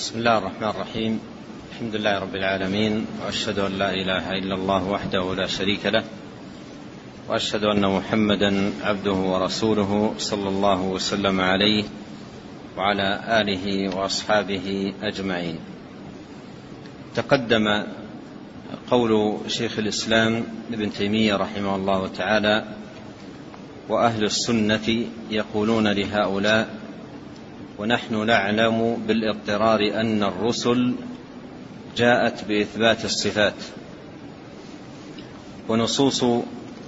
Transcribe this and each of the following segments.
بسم الله الرحمن الرحيم. الحمد لله رب العالمين وأشهد أن لا إله إلا الله وحده لا شريك له وأشهد أن محمدا عبده ورسوله صلى الله وسلم عليه وعلى آله وأصحابه أجمعين. تقدم قول شيخ الإسلام ابن تيمية رحمه الله تعالى وأهل السنة يقولون لهؤلاء ونحن نعلم بالاضطرار أن الرسل جاءت بإثبات الصفات. ونصوص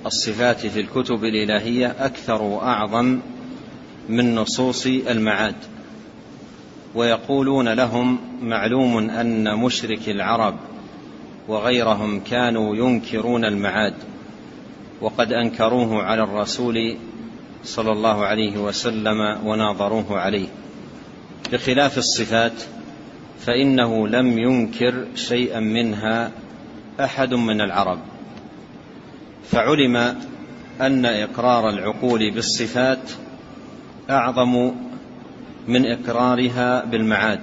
الصفات في الكتب الإلهية أكثر وأعظم من نصوص المعاد. ويقولون لهم معلوم أن مشرك العرب وغيرهم كانوا ينكرون المعاد وقد أنكروه على الرسول صلى الله عليه وسلم وناظروه عليه. بخلاف الصفات فإنه لم ينكر شيئا منها أحد من العرب. فعلم أن إقرار العقول بالصفات أعظم من إقرارها بالمعاد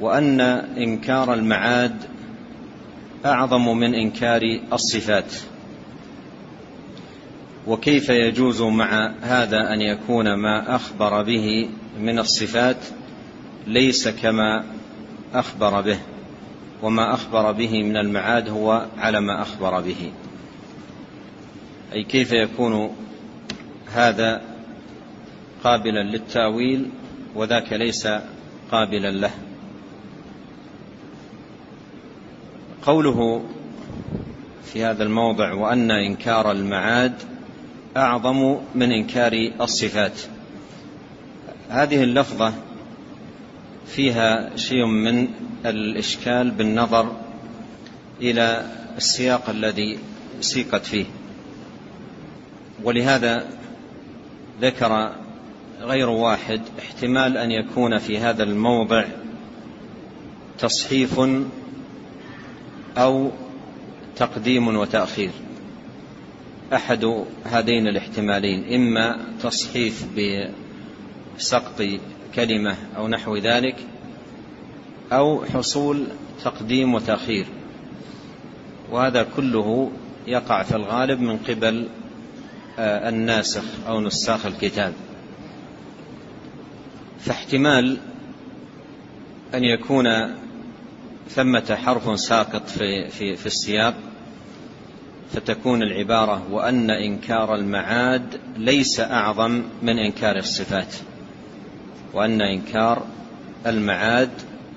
وأن إنكار المعاد أعظم من إنكار الصفات. وكيف يجوز مع هذا أن يكون ما أخبر به من الصفات ليس كما أخبر به وما أخبر به من المعاد هو على ما أخبر به. أي كيف يكون هذا قابلا للتأويل وذاك ليس قابلا له؟ قوله في هذا الموضع وأن إنكار المعاد أعظم من إنكار الصفات. هذه اللفظة فيها شيء من الإشكال بالنظر إلى السياق الذي سيقت فيه. ولهذا ذكر غير واحد احتمال أن يكون في هذا الموضع تصحيف أو تقديم وتأخير. أحد هذين الاحتمالين إما تصحيف بسقط كلمة أو نحو ذلك أو حصول تقديم وتأخير. وهذا كله يقع في الغالب من قبل الناسخ أو نساخ الكتاب. فاحتمال أن يكون ثمة حرف ساقط في في في السياق فتكون العبارة وأن إنكار المعاد ليس أعظم من إنكار الصفات. وأن إنكار المعاد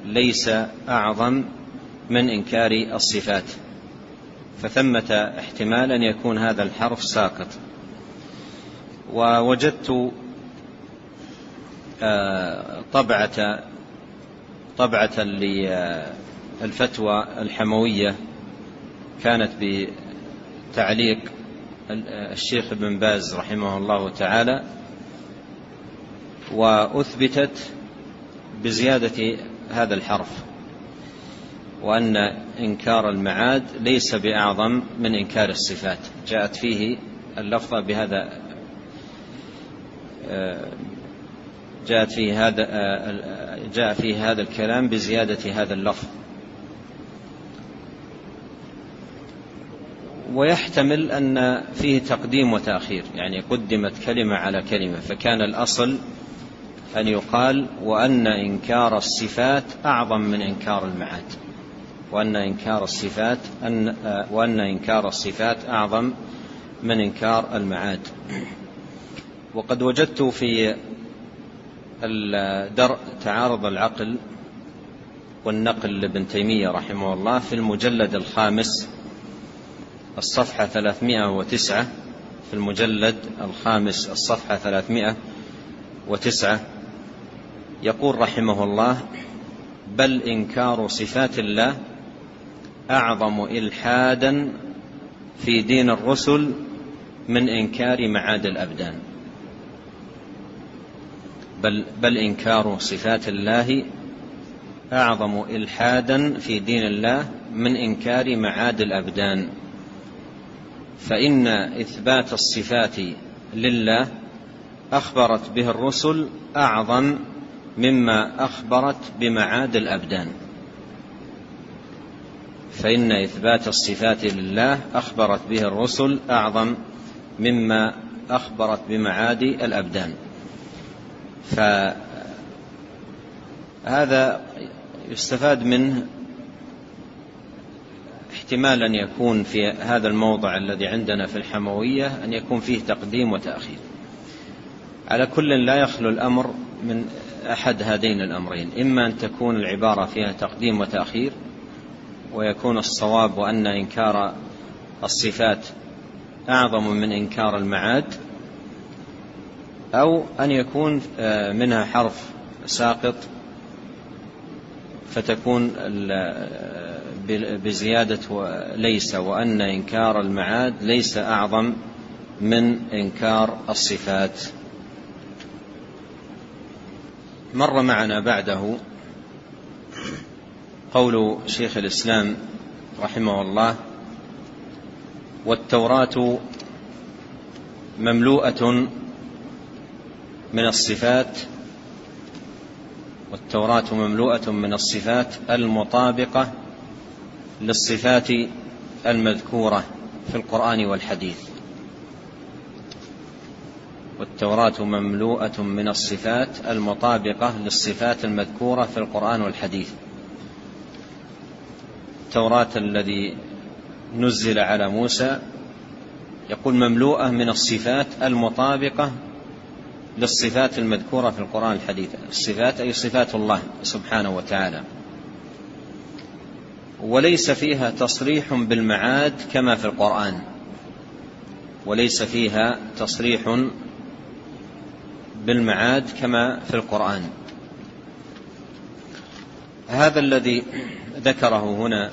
ليس أعظم من إنكار الصفات. فثمة احتمال أن يكون هذا الحرف ساقط. ووجدت طبعة طبعة للفتوى الحموية كانت تعليق الشيخ ابن باز رحمه الله تعالى وأثبتت بزيادة هذا الحرف وأن إنكار المعاد ليس بأعظم من إنكار الصفات. جاءت فيه اللفظة بهذا جاءت فيه هذا جاء فيه هذا الكلام بزيادة هذا اللفظ. ويحتمل أن فيه تقديم وتأخير يعني قدمت كلمة على كلمة فكان الأصل أن يقال وأن إنكار الصفات أعظم من إنكار المعاد وأن إنكار الصفات أن وأن إنكار الصفات أعظم من إنكار المعاد. وقد وجدت في درء تعارض العقل والنقل لابن تيمية رحمه الله في المجلد الخامس الصفحة ثلاثمائة وتسعة في المجلد الخامس الصفحة ثلاثمائة وتسعة. يقول رحمه الله بل إنكار صفات الله أعظم إلحادا في دين الرسل من إنكار معاد الأبدان. بل, بل إنكار صفات الله أعظم إلحادا في دين الله من إنكار معاد الأبدان. فإن إثبات الصفات لله أخبرت به الرسل أعظم مما أخبرت بمعاد الأبدان. فإن إثبات الصفات لله أخبرت به الرسل أعظم مما أخبرت بمعاد الأبدان. فهذا يستفاد منه احتمال أن يكون في هذا الموضع الذي عندنا في الحموية أن يكون فيه تقديم وتأخير. على كل لا يخلو الأمر من أحد هذين الأمرين. إما أن تكون العبارة فيها تقديم وتأخير ويكون الصواب وأن إنكار الصفات أعظم من إنكار المعاد أو أن يكون آه، منها حرف ساقط فتكون بزيادة ليس وأن إنكار المعاد ليس أعظم من إنكار الصفات. مر معنا بعده قول شيخ الإسلام رحمه الله والتوراة مملوءة من الصفات والتوراة مملوءة من الصفات المطابقة للصفات المذكورة في القرآن والحديث. والتوراة مملوءة من الصفات المطابقة للصفات المذكورة في القرآن والحديث. التوراة الذي نزل على موسى يقول مملوءة من الصفات المطابقة للصفات المذكورة في القرآن الحديث الصفات أي صفات الله سبحانه وتعالى. وليس فيها تصريح بالمعاد كما في القرآن. وليس فيها تصريح بالمعاد كما في القرآن. هذا الذي ذكره هنا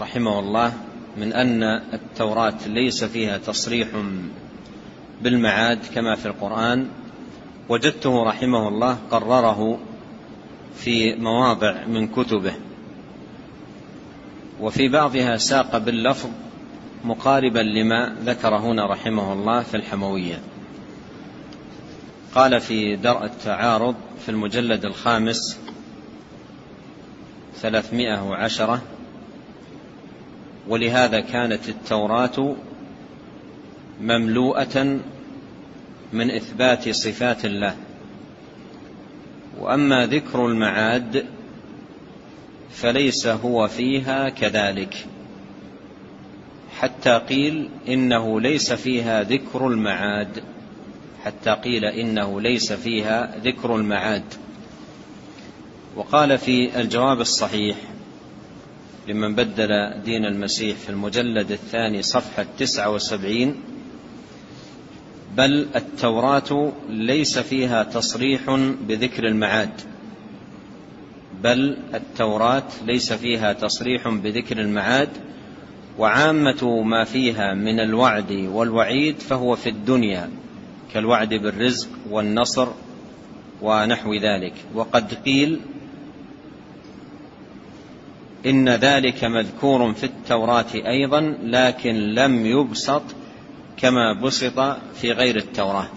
رحمه الله من أن التوراة ليس فيها تصريح بالمعاد كما في القرآن وجدته رحمه الله قرره في مواضع من كتبه. وفي بعضها ساق باللفظ مقاربا لما ذكر هنا رحمه الله في الحموية. قال في درء التعارض في المجلد الخامس ثلاثمائة وعشرة ولهذا كانت التوراة مملوءة من إثبات صفات الله. وأما ذكر المعاد فليس هو فيها كذلك. حتى قيل إنه ليس فيها ذكر المعاد. حتى قيل إنه ليس فيها ذكر المعاد. وقال في الجواب الصحيح لمن بدل دين المسيح في المجلد الثاني صفحة تسعة وسبعين بل التوراة ليس فيها تصريح بذكر المعاد. بل التوراة ليس فيها تصريح بذكر المعاد وعامة ما فيها من الوعد والوعيد فهو في الدنيا كالوعد بالرزق والنصر ونحو ذلك. وقد قيل إن ذلك مذكور في التوراة أيضا لكن لم يبسط كما بسط في غير التوراة.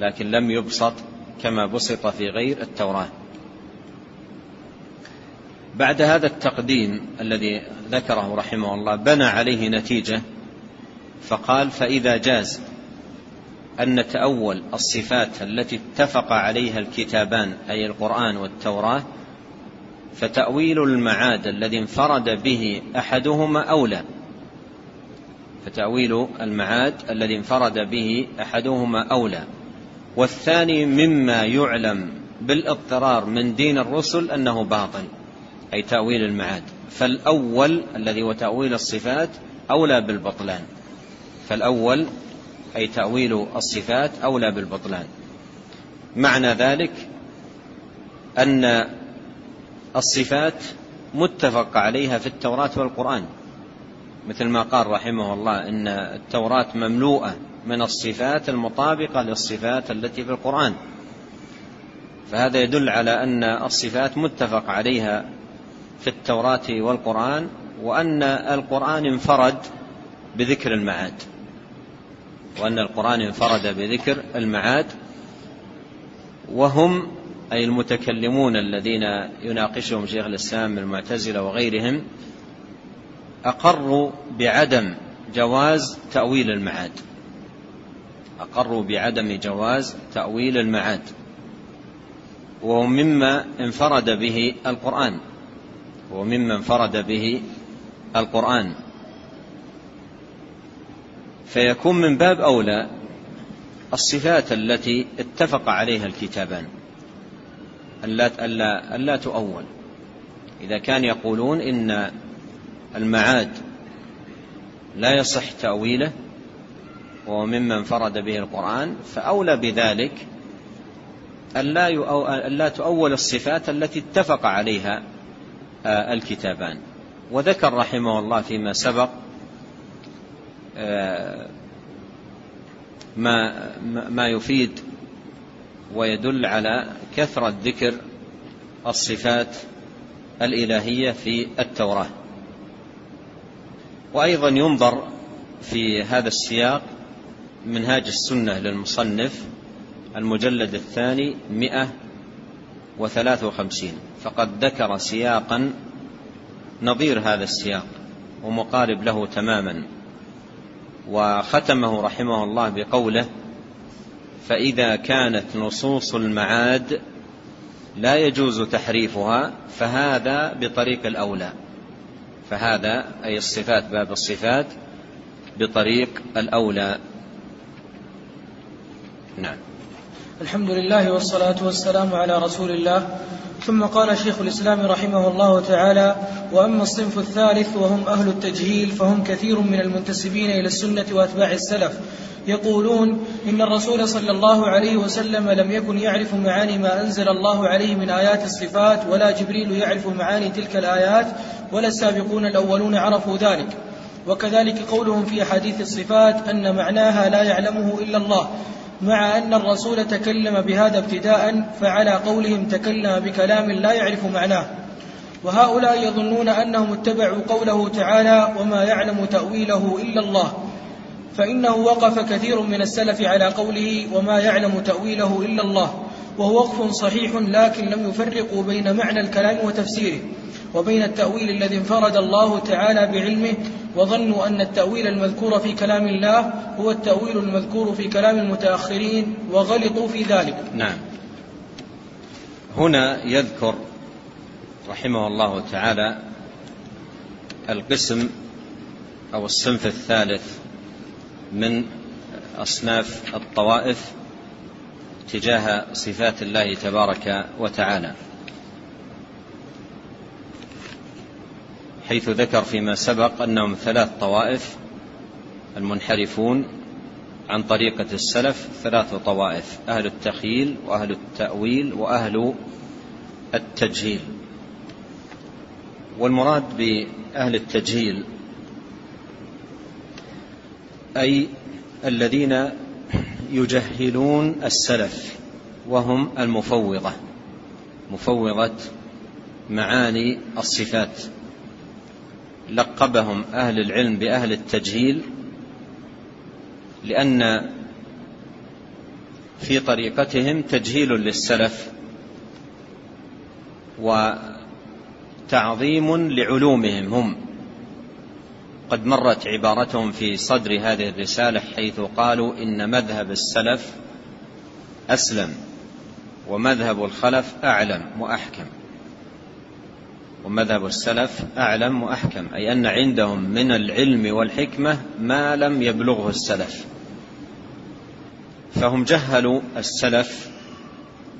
لكن لم يبسط كما بسط في غير التوراة. بعد هذا التقديم الذي ذكره رحمه الله بنى عليه نتيجة فقال فإذا جاز أن نتأول الصفات التي اتفق عليها الكتابان أي القرآن والتوراة فتأويل المعاد الذي انفرد به أحدهما أولى. فتأويل المعاد الذي انفرد به أحدهما أولى. والثاني مما يعلم بالإضطرار من دين الرسل أنه باطل. أي تأويل المعاد. فالأول الذي هو تأويل الصفات أولى بالبطلان. فالأول أي تأويل الصفات أولى بالبطلان. معنى ذلك أن الصفات متفق عليها في التوراة والقرآن. مثل ما قال رحمه الله إن التوراة مملوءة من الصفات المطابقة للصفات التي في القرآن. فهذا يدل على أن الصفات متفق عليها في التوراة والقرآن وأن القرآن انفرد بذكر المعاد. وأن القرآن انفرد بذكر المعاد. وهم أي المتكلمون الذين يناقشهم شيخ الإسلام المعتزلة وغيرهم أقروا بعدم جواز تأويل المعاد. أقروا بعدم جواز تأويل المعاد. وهو مما انفرد به القرآن. ومما انفرد به القرآن. فيكون من باب أولى الصفات التي اتفق عليها الكتابان. ألا, ألا, ألا تؤول. إذا كان يقولون إن المعاد لا يصح تأويله وهو مما انفرد به القرآن فأولى بذلك ألا, ألا تؤول الصفات التي اتفق عليها الكتابان. وذكر رحمه الله فيما سبق آه، ما ما يفيد ويدل على كثرة ذكر الصفات الإلهية في التوراة. وأيضا ينظر في هذا السياق منهاج السنة للمصنف المجلد الثاني مئة وثلاث وخمسين. فقد ذكر سياقا نظير هذا السياق ومقارب له تماما. وختمه رحمه الله بقوله فإذا كانت نصوص المعاد لا يجوز تحريفها فهذا بطريق الأولى. فهذا أي الصفات باب الصفات بطريق الأولى. نعم. الحمد لله والصلاة والسلام على رسول الله. ثم قال شيخ الإسلام رحمه الله تعالى وأما الصنف الثالث وهم أهل التجهيل فهم كثير من المنتسبين إلى السنة وأتباع السلف. يقولون إن الرسول صلى الله عليه وسلم لم يكن يعرف معاني ما أنزل الله عليه من آيات الصفات ولا جبريل يعرف معاني تلك الآيات ولا السابقون الأولون عرفوا ذلك. وكذلك قولهم في أحاديث الصفات أن معناها لا يعلمه إلا الله. مع أن الرسول تكلم بهذا ابتداء فعلى قولهم تكلم بكلام لا يعرف معناه. وهؤلاء يظنون أنهم اتبعوا قوله تعالى وما يعلم تأويله إلا الله فإنه وقف كثير من السلف على قوله وما يعلم تأويله إلا الله وهو وقف صحيح لكن لم يفرقوا بين معنى الكلام وتفسيره. وبين التأويل الذي انفرد الله تعالى بعلمه وظنوا أن التأويل المذكور في كلام الله هو التأويل المذكور في كلام المتأخرين وغلطوا في ذلك. نعم. هنا يذكر رحمه الله تعالى القسم أو الصنف الثالث من أصناف الطوائف تجاه صفات الله تبارك وتعالى. حيث ذكر فيما سبق أنهم ثلاث طوائف المنحرفون عن طريقة السلف ثلاث طوائف أهل التخييل وأهل التأويل وأهل التجهيل. والمراد بأهل التجهيل أي الذين يجهلون السلف وهم المفوضة مفوضة معاني الصفات. لقبهم أهل العلم بأهل التجهيل لأن في طريقتهم تجهيل للسلف وتعظيم لعلومهم هم. قد مرت عبارتهم في صدر هذه الرسالة حيث قالوا إن مذهب السلف أسلم ومذهب الخلف أعلم وأحكم. ومذهب السلف أعلم وأحكم أي أن عندهم من العلم والحكمة ما لم يبلغه السلف. فهم جهلوا السلف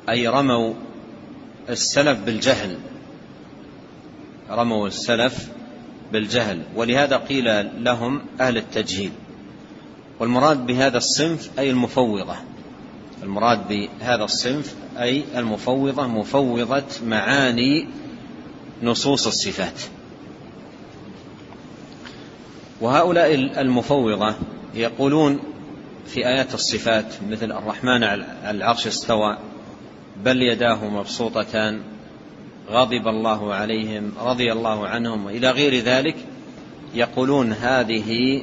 أي رموا السلف بالجهل رموا السلف بالجهل. ولهذا قيل لهم أهل التجهيل. والمراد بهذا الصنف أي المفوضة. المراد بهذا الصنف أي المفوضة مفوضة معاني نصوص الصفات. وهؤلاء المفوضة يقولون في آيات الصفات مثل الرحمن على العرش استوى بل يداه مبسوطتان غضب الله عليهم رضي الله عنهم إلى غير ذلك يقولون هذه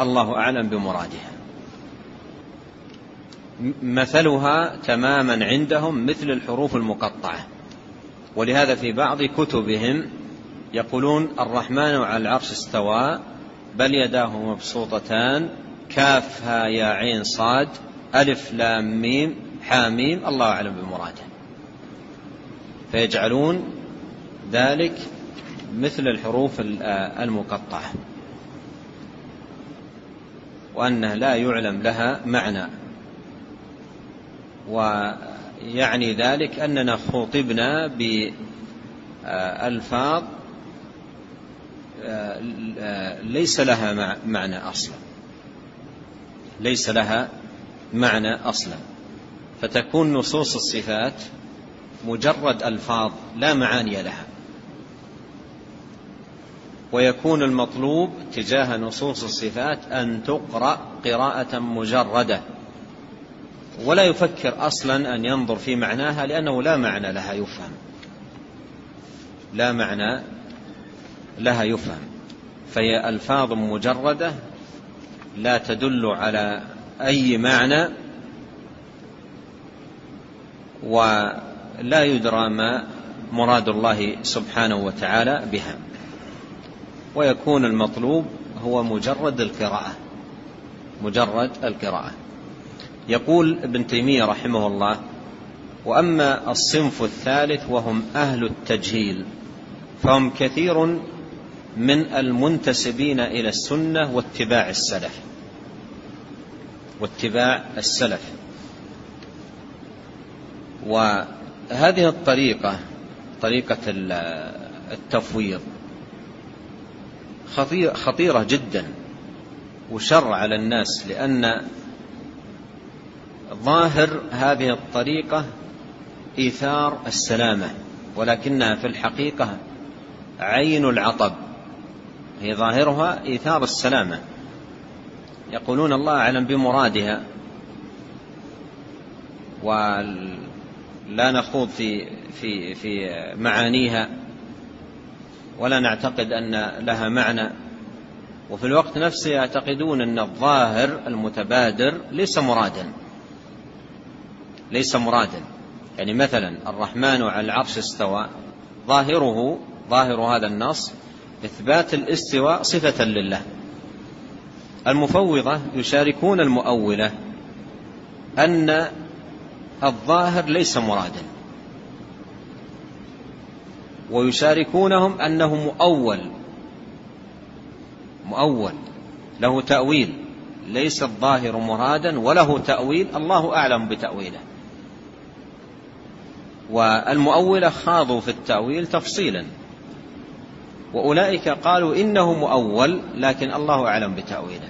الله أعلم بمرادها. مثلها تماما عندهم مثل الحروف المقطعة. ولهذا في بعض كتبهم يقولون الرحمن على العرش استوى بل يداه مبسوطتان كافها يا عين صاد ألف لام ميم حاميم الله أعلم بمراده. فيجعلون ذلك مثل الحروف المقطعة. وأنه لا يعلم لها معنى. ويعني ذلك أننا خوطبنا بألفاظ ليس لها معنى أصلا. ليس لها معنى أصلا. فتكون نصوص الصفات مجرد ألفاظ لا معاني لها. ويكون المطلوب تجاه نصوص الصفات أن تقرأ قراءة مجردة. ولا يفكر أصلا أن ينظر في معناها لأنه لا معنى لها يفهم. لا معنى لها يفهم. فهي ألفاظ مجردة لا تدل على أي معنى ولا يدرى ما مراد الله سبحانه وتعالى بها. ويكون المطلوب هو مجرد القراءة. مجرد القراءة. يقول ابن تيمية رحمه الله وأما الصنف الثالث وهم أهل التجهيل فهم كثير من المنتسبين إلى السنة واتباع السلف واتباع السلف. وهذه الطريقة طريقة التفويض خطيرة جدا وشر على الناس لأن ظاهر هذه الطريقة إيثار السلامة ولكنها في الحقيقة عين العطب. هي ظاهرها إيثار السلامة. يقولون الله أعلم بمرادها. ولا نخوض في في في معانيها ولا نعتقد أن لها معنى. وفي الوقت نفسه يعتقدون أن الظاهر المتبادر ليس مرادا. ليس مرادا. يعني مثلا الرحمن على العرش استوى. ظاهره ظاهر هذا النص إثبات الاستواء صفة لله. المفوضة يشاركون المؤولة أن الظاهر ليس مرادا. ويشاركونهم أنه مؤول. مؤول. له تأويل. ليس الظاهر مرادا وله تأويل. الله أعلم بتأويله. والمؤولة خاضوا في التأويل تفصيلا. وأولئك قالوا إنه مؤول لكن الله أعلم بتأويله.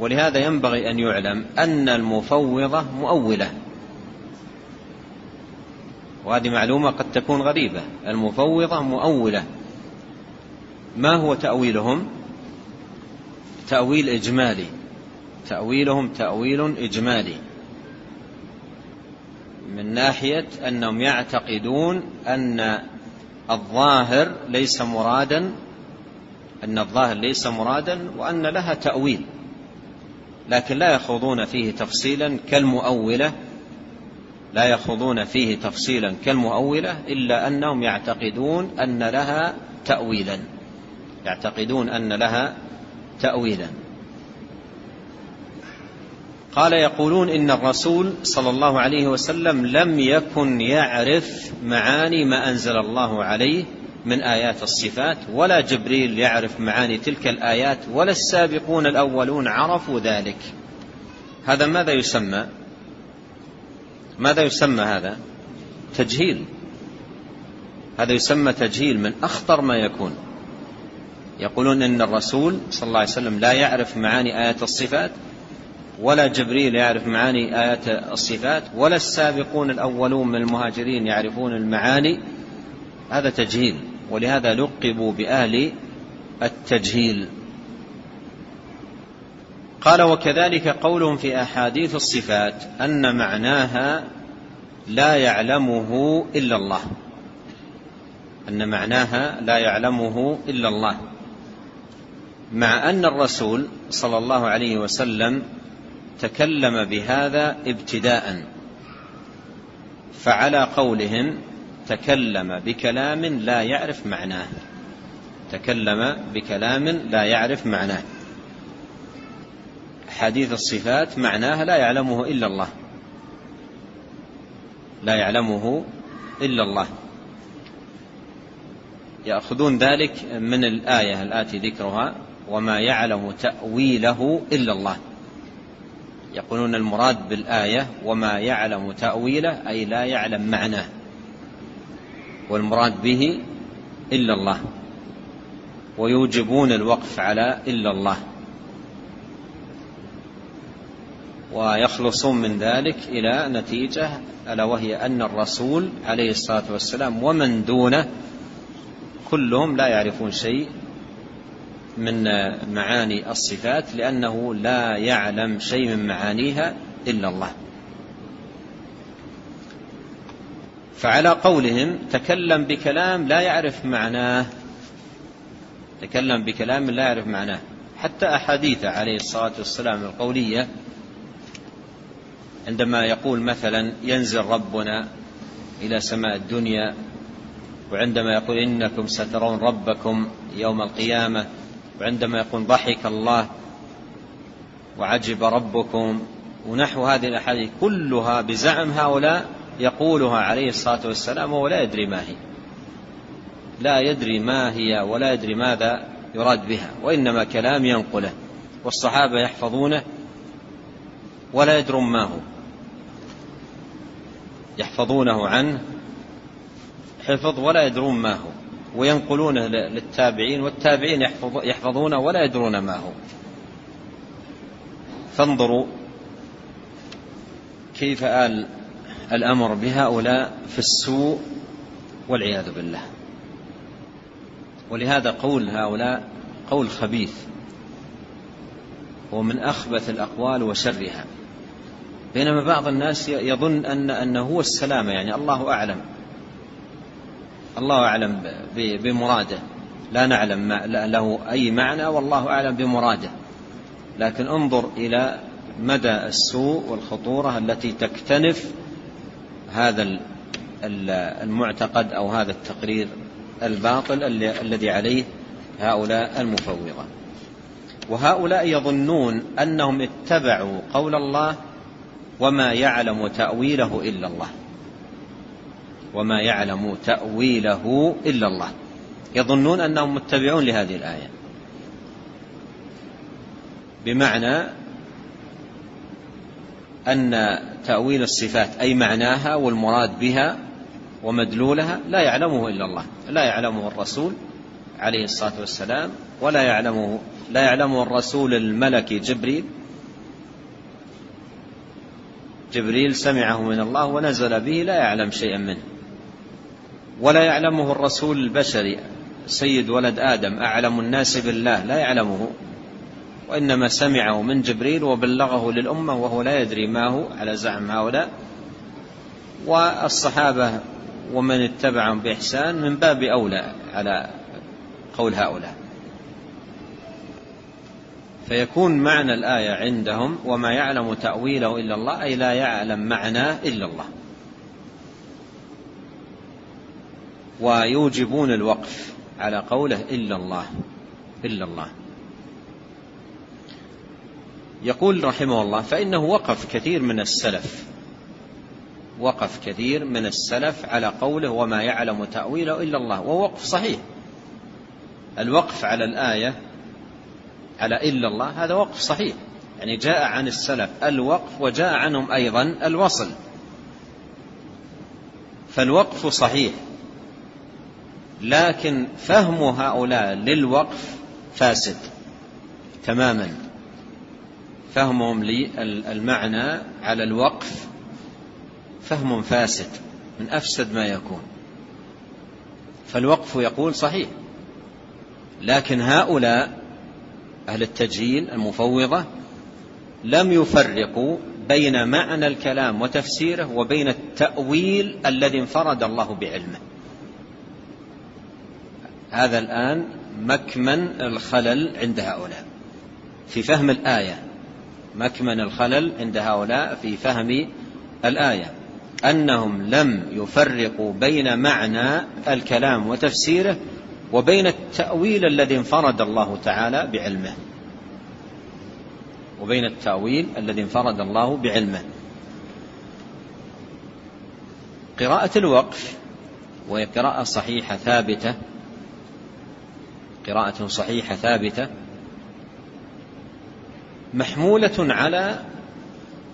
ولهذا ينبغي أن يعلم أن المفوضة مؤولة. وهذه معلومة قد تكون غريبة. المفوضة مؤولة. ما هو تأويلهم؟ تأويل إجمالي. تأويلهم تأويل إجمالي. من ناحية أنهم يعتقدون أن الظاهر ليس مرادا أن الظاهر ليس مرادا وأن لها تأويل لكن لا يخوضون فيه تفصيلا كالمؤولة لا يخوضون فيه تفصيلا كالمؤولة إلا أنهم يعتقدون أن لها تأويلا يعتقدون أن لها تأويلا. قال يقولون إن الرسول صلى الله عليه وسلم لم يكن يعرف معاني ما أنزل الله عليه من آيات الصفات ولا جبريل يعرف معاني تلك الآيات ولا السابقون الأولون عرفوا ذلك. هذا ماذا يسمى؟ ماذا يسمى هذا؟ تجهيل. هذا يسمى تجهيل من أخطر ما يكون. يقولون إن الرسول صلى الله عليه وسلم لا يعرف معاني آيات الصفات ولا جبريل يعرف معاني آيات الصفات ولا السابقون الأولون من المهاجرين يعرفون المعاني. هذا تجهيل ولهذا لقبوا بأهل التجهيل. قال وكذلك قولهم في أحاديث الصفات أن معناها لا يعلمه إلا الله. أن معناها لا يعلمه إلا الله. مع أن الرسول صلى الله عليه وسلم تكلم بهذا ابتداء. فعلى قولهم تكلم بكلام لا يعرف معناه. تكلم بكلام لا يعرف معناه. حديث الصفات معناها لا يعلمه إلا الله. لا يعلمه إلا الله. يأخذون ذلك من الآية الآتي ذكرها وما يعلم تأويله إلا الله. يقولون المراد بالآية وما يعلم تأويله أي لا يعلم معناه. والمراد به إلا الله. ويوجبون الوقف على إلا الله. ويخلصون من ذلك إلى نتيجة ألا وهي أن الرسول عليه الصلاة والسلام ومن دونه كلهم لا يعرفون شيء من معاني الصفات لأنه لا يعلم شيء من معانيها إلا الله. فعلى قولهم تكلم بكلام لا يعرف معناه. تكلم بكلام لا يعرف معناه. حتى أحاديث عليه الصلاة والسلام القولية عندما يقول مثلا ينزل ربنا إلى سماء الدنيا وعندما يقول إنكم سترون ربكم يوم القيامة وعندما يقول ضحك الله وعجب ربكم ونحو هذه الأحاديث كلها بزعم هؤلاء يقولها عليه الصلاة والسلام وهو لا يدري ما هي. لا يدري ما هي ولا يدري ماذا يراد بها وإنما كلام ينقله والصحابة يحفظونه ولا يدرون ما هو. يحفظونه عنه حفظ ولا يدرون ما هو. وينقلونه للتابعين والتابعين يحفظونه ولا يدرون ما هو. فانظروا كيف آل الأمر بهؤلاء في السوء والعياذ بالله. ولهذا قول هؤلاء قول خبيث. ومن أخبث الأقوال وشرها. بينما بعض الناس يظن أن أنه هو السلامة يعني الله أعلم. الله أعلم بمراده. لا نعلم له أي معنى والله أعلم بمراده. لكن انظر إلى مدى السوء والخطورة التي تكتنف هذا المعتقد أو هذا التقرير الباطل الذي عليه هؤلاء المفوضة. وهؤلاء يظنون أنهم اتبعوا قول الله وما يعلم تأويله إلا الله. وما يعلم تأويله إلا الله. يظنون أنهم متبعون لهذه الآية. بمعنى أن تأويل الصفات أي معناها والمراد بها ومدلولها لا يعلمه إلا الله. لا يعلمه الرسول عليه الصلاة والسلام ولا يعلمه لا يعلمه الرسول الملكي جبريل. جبريل سمعه من الله ونزل به لا يعلم شيئا منه. ولا يعلمه الرسول البشري سيد ولد آدم أعلم الناس بالله. لا يعلمه وإنما سمعه من جبريل وبلغه للأمة وهو لا يدري ما هو على زعم هؤلاء. والصحابة ومن اتبعهم بإحسان من باب أولى على قول هؤلاء. فيكون معنى الآية عندهم وما يعلم تأويله إلا الله أي لا يعلم معناه إلا الله. ويوجبون الوقف على قوله إلا الله إلا الله. يقول رحمه الله فإنه وقف كثير من السلف وقف كثير من السلف على قوله وما يعلم تأويله إلا الله ووقف صحيح. الوقف على الآية على إلا الله هذا وقف صحيح يعني جاء عن السلف الوقف وجاء عنهم أيضا الوصل. فالوقف صحيح لكن فهم هؤلاء للوقف فاسد تماما. فهمهم للمعنى على الوقف فهم فاسد من أفسد ما يكون. فالوقف يقول صحيح لكن هؤلاء أهل التجهيل المفوضة لم يفرقوا بين معنى الكلام وتفسيره وبين التأويل الذي انفرد الله بعلمه. هذا الآن مكمن الخلل عند هؤلاء. في فهم الآية مكمن الخلل عند هؤلاء في فهم الآية. أنهم لم يفرقوا بين معنى الكلام وتفسيره وبين التأويل الذي انفرد الله تعالى بعلمه. وبين التأويل الذي انفرد الله بعلمه. قراءة الوقف وهي قراءة صحيحة ثابتة قراءة صحيحة ثابتة محمولة على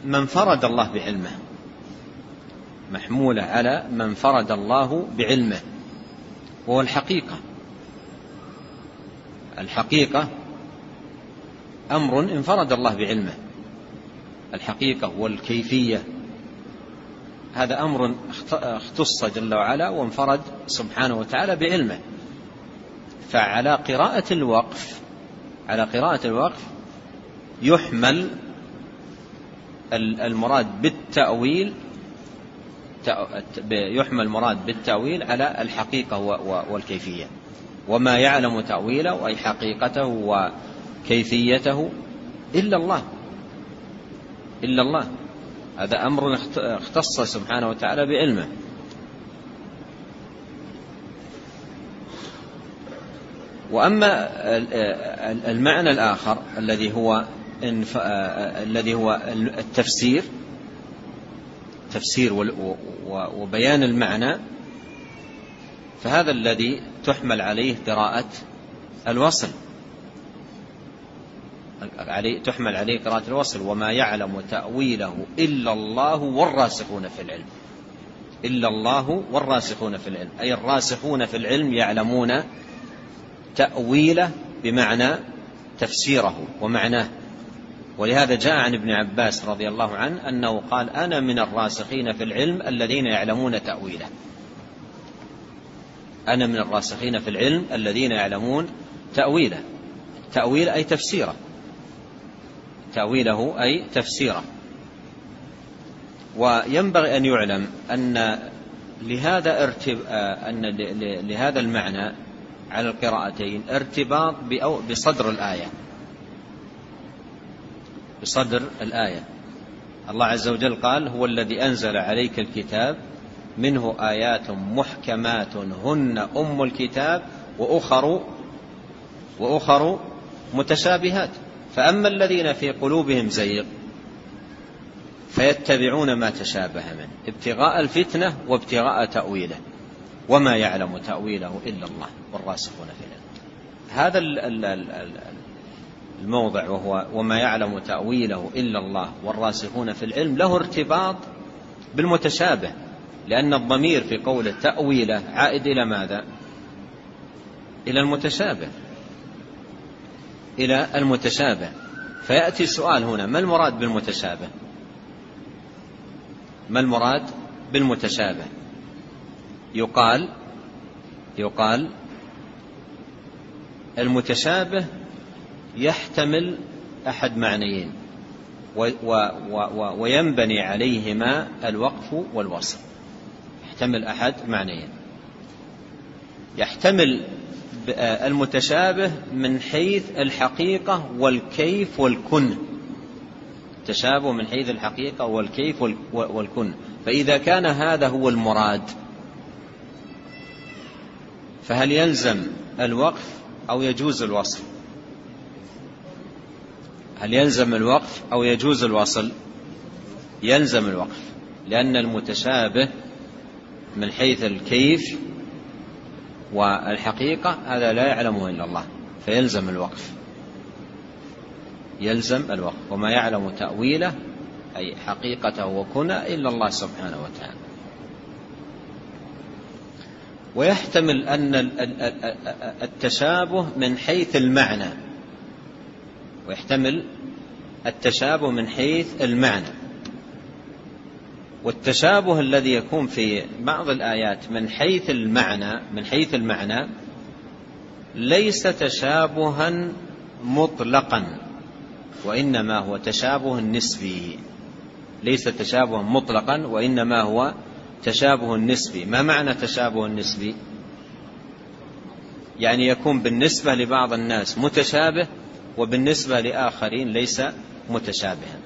من فرد الله بعلمه. محمولة على من فرد الله بعلمه. وهو الحقيقة. الحقيقة أمر انفرد الله بعلمه. الحقيقة والكيفية هذا أمر اختص جل وعلا وانفرد سبحانه وتعالى بعلمه. فعلى قراءة الوقف على قراءة الوقف يحمل المراد بالتأويل يحمل المراد بالتأويل على الحقيقة والكيفية. وما يعلم تأويله أي حقيقته وكيفيته إلا الله. إلا الله. هذا أمر اختص سبحانه وتعالى بعلمه. وأما المعنى الآخر الذي هو الذي هو التفسير تفسير وبيان المعنى فهذا الذي تحمل عليه قراءة الوصل. عليه تحمل عليه قراءة الوصل. وما يعلم تأويله إلا الله والراسخون في العلم. إلا الله والراسخون في العلم. أي الراسخون في العلم يعلمون تأويله بمعنى تفسيره ومعناه. ولهذا جاء عن ابن عباس رضي الله عنه أنه قال أنا من الراسخين في العلم الذين يعلمون تأويله. أنا من الراسخين في العلم الذين يعلمون تأويله. تأويل أي تفسيره. تأويله أي تفسيره. وينبغي أن يعلم أن لهذا ارتب أن لهذا المعنى على القراءتين ارتباط بصدر الآية. بصدر الآية. الله عز وجل قال هو الذي أنزل عليك الكتاب منه آيات محكمات هن أم الكتاب وأخر وأخر متشابهات. فأما الذين في قلوبهم زيغ فيتبعون ما تشابه منه ابتغاء الفتنة وابتغاء تأويله. وما يعلم تأويله إلا الله والراسخون في العلم هذا الموضع وهو وما يعلم تأويله إلا الله والراسخون في العلم له ارتباط بالمتشابه لأن الضمير في قوله تأويله عائد إلى ماذا؟ إلى المتشابه إلى المتشابه فيأتي السؤال هنا ما المراد بالمتشابه؟ ما المراد بالمتشابه؟ يقال يقال المتشابه يحتمل أحد معنيين وينبني عليهما الوقف والوصل يحتمل أحد معنيين. يحتمل المتشابه من حيث الحقيقة والكيف والكن. تشابه من حيث الحقيقة والكيف والكن. فإذا كان هذا هو المراد فهل يلزم الوقف أو يجوز الوصل؟ هل يلزم الوقف أو يجوز الوصل؟ يلزم الوقف لأن المتشابه من حيث الكيف والحقيقة هذا لا يعلمه إلا الله فيلزم الوقف. يلزم الوقف وما يعلم تأويله أي حقيقته وكنى إلا الله سبحانه وتعالى. ويحتمل أن التشابه من حيث المعنى. ويحتمل التشابه من حيث المعنى. والتشابه الذي يكون في بعض الآيات من حيث المعنى من حيث المعنى ليس تشابها مطلقا وإنما هو تشابه نسبي. ليس تشابها مطلقا وإنما هو تشابه نسبي ما معنى تشابه نسبي يعني يكون بالنسبة لبعض الناس متشابه وبالنسبة لآخرين ليس متشابها.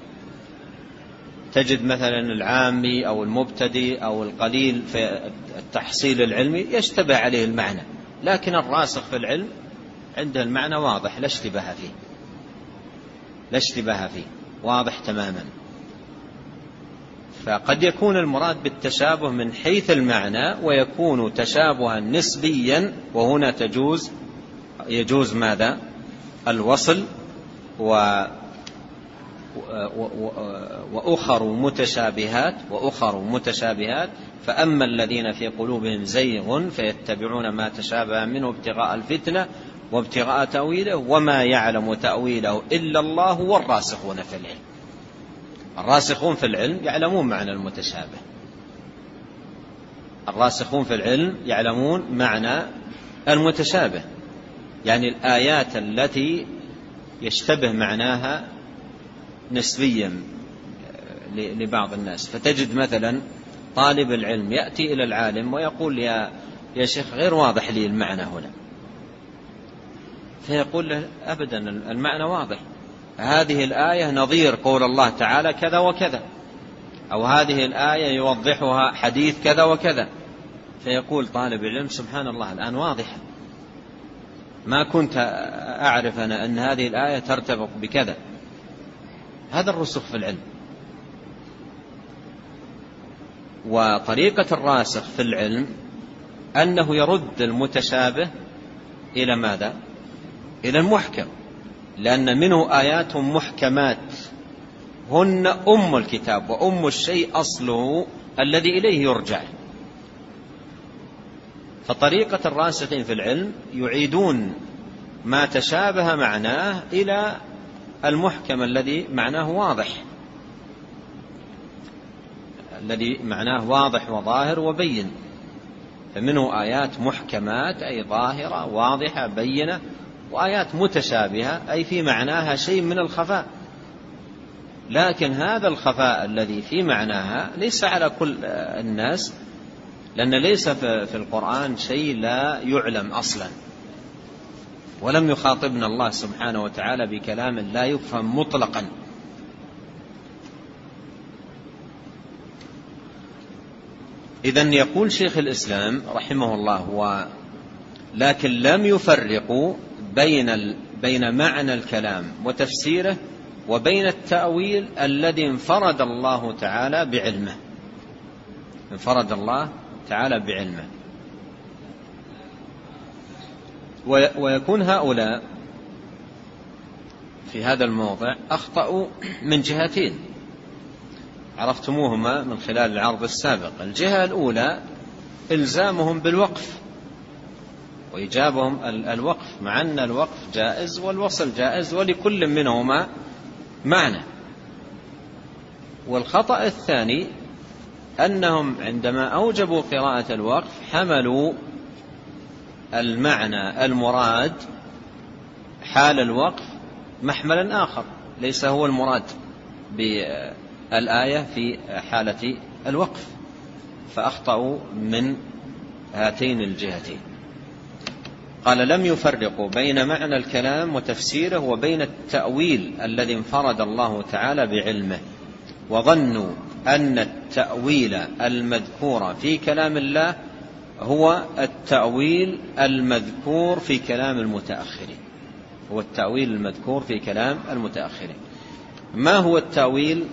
تجد مثلا العامي أو المبتدئ أو القليل في التحصيل العلمي يشتبه عليه المعنى لكن الراسخ في العلم عنده المعنى واضح لا اشتباه فيه. لا اشتباه فيه واضح تماما. فقد يكون المراد بالتشابه من حيث المعنى ويكون تشابها نسبيا وهنا تجوز يجوز ماذا؟ الوصل و وأخر متشابهات وأخر متشابهات. فأما الذين في قلوبهم زيغ فيتبعون ما تشابه منه ابتغاء الفتنة وابتغاء تأويله وما يعلم تأويله إلا الله والراسخون في العلم. الراسخون في العلم يعلمون معنى المتشابه. الراسخون في العلم يعلمون معنى المتشابه. يعني الآيات التي يشتبه معناها نسبيا لبعض الناس. فتجد مثلا طالب العلم يأتي إلى العالم ويقول يا يا شيخ غير واضح لي المعنى هنا. فيقول له أبدا المعنى واضح. هذه الآية نظير قول الله تعالى كذا وكذا. أو هذه الآية يوضحها حديث كذا وكذا. فيقول طالب العلم سبحان الله الآن واضحة. ما كنت أعرف أنا أن هذه الآية ترتبط بكذا. هذا الرسوخ في العلم. وطريقة الراسخ في العلم أنه يرد المتشابه إلى ماذا؟ إلى المحكم. لأن منه آيات محكمات. هن أم الكتاب وأم الشيء أصله الذي إليه يرجع. فطريقة الراسخين في العلم يعيدون ما تشابه معناه إلى المحكم الذي معناه واضح. الذي معناه واضح وظاهر وبين. فمنه آيات محكمات أي ظاهرة واضحة بينة. وآيات متشابهة أي في معناها شيء من الخفاء. لكن هذا الخفاء الذي في معناها ليس على كل الناس لأن ليس في القرآن شيء لا يعلم أصلا. ولم يخاطبنا الله سبحانه وتعالى بكلام لا يفهم مطلقا. إذا يقول شيخ الإسلام رحمه الله لكن لم يفرقوا بين بين معنى الكلام وتفسيره وبين التأويل الذي انفرد الله تعالى بعلمه. انفرد الله تعالى بعلمه. ويكون هؤلاء في هذا الموضع أخطأوا من جهتين. عرفتموهما من خلال العرض السابق. الجهة الأولى إلزامهم بالوقف. وإيجابهم الوقف مع أن الوقف جائز والوصل جائز ولكل منهما معنى. والخطأ الثاني أنهم عندما أوجبوا قراءة الوقف حملوا المعنى المراد حال الوقف محملا آخر ليس هو المراد بالآية في حالة الوقف. فأخطأوا من هاتين الجهتين. قال لم يفرقوا بين معنى الكلام وتفسيره وبين التأويل الذي انفرد الله تعالى بعلمه. وظنوا أن التأويل المذكور في كلام الله هو التأويل المذكور في كلام المتأخرين. هو التأويل المذكور في كلام المتأخرين. ما هو التأويل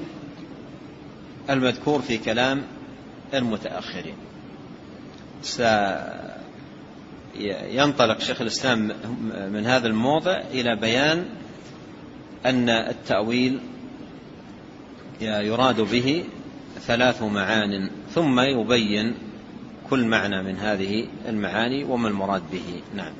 المذكور في كلام المتأخرين؟ ينطلق شيخ الإسلام من هذا الموضع إلى بيان أن التأويل يراد به ثلاث معان ثم يبين كل معنى من هذه المعاني وما المراد به. نعم.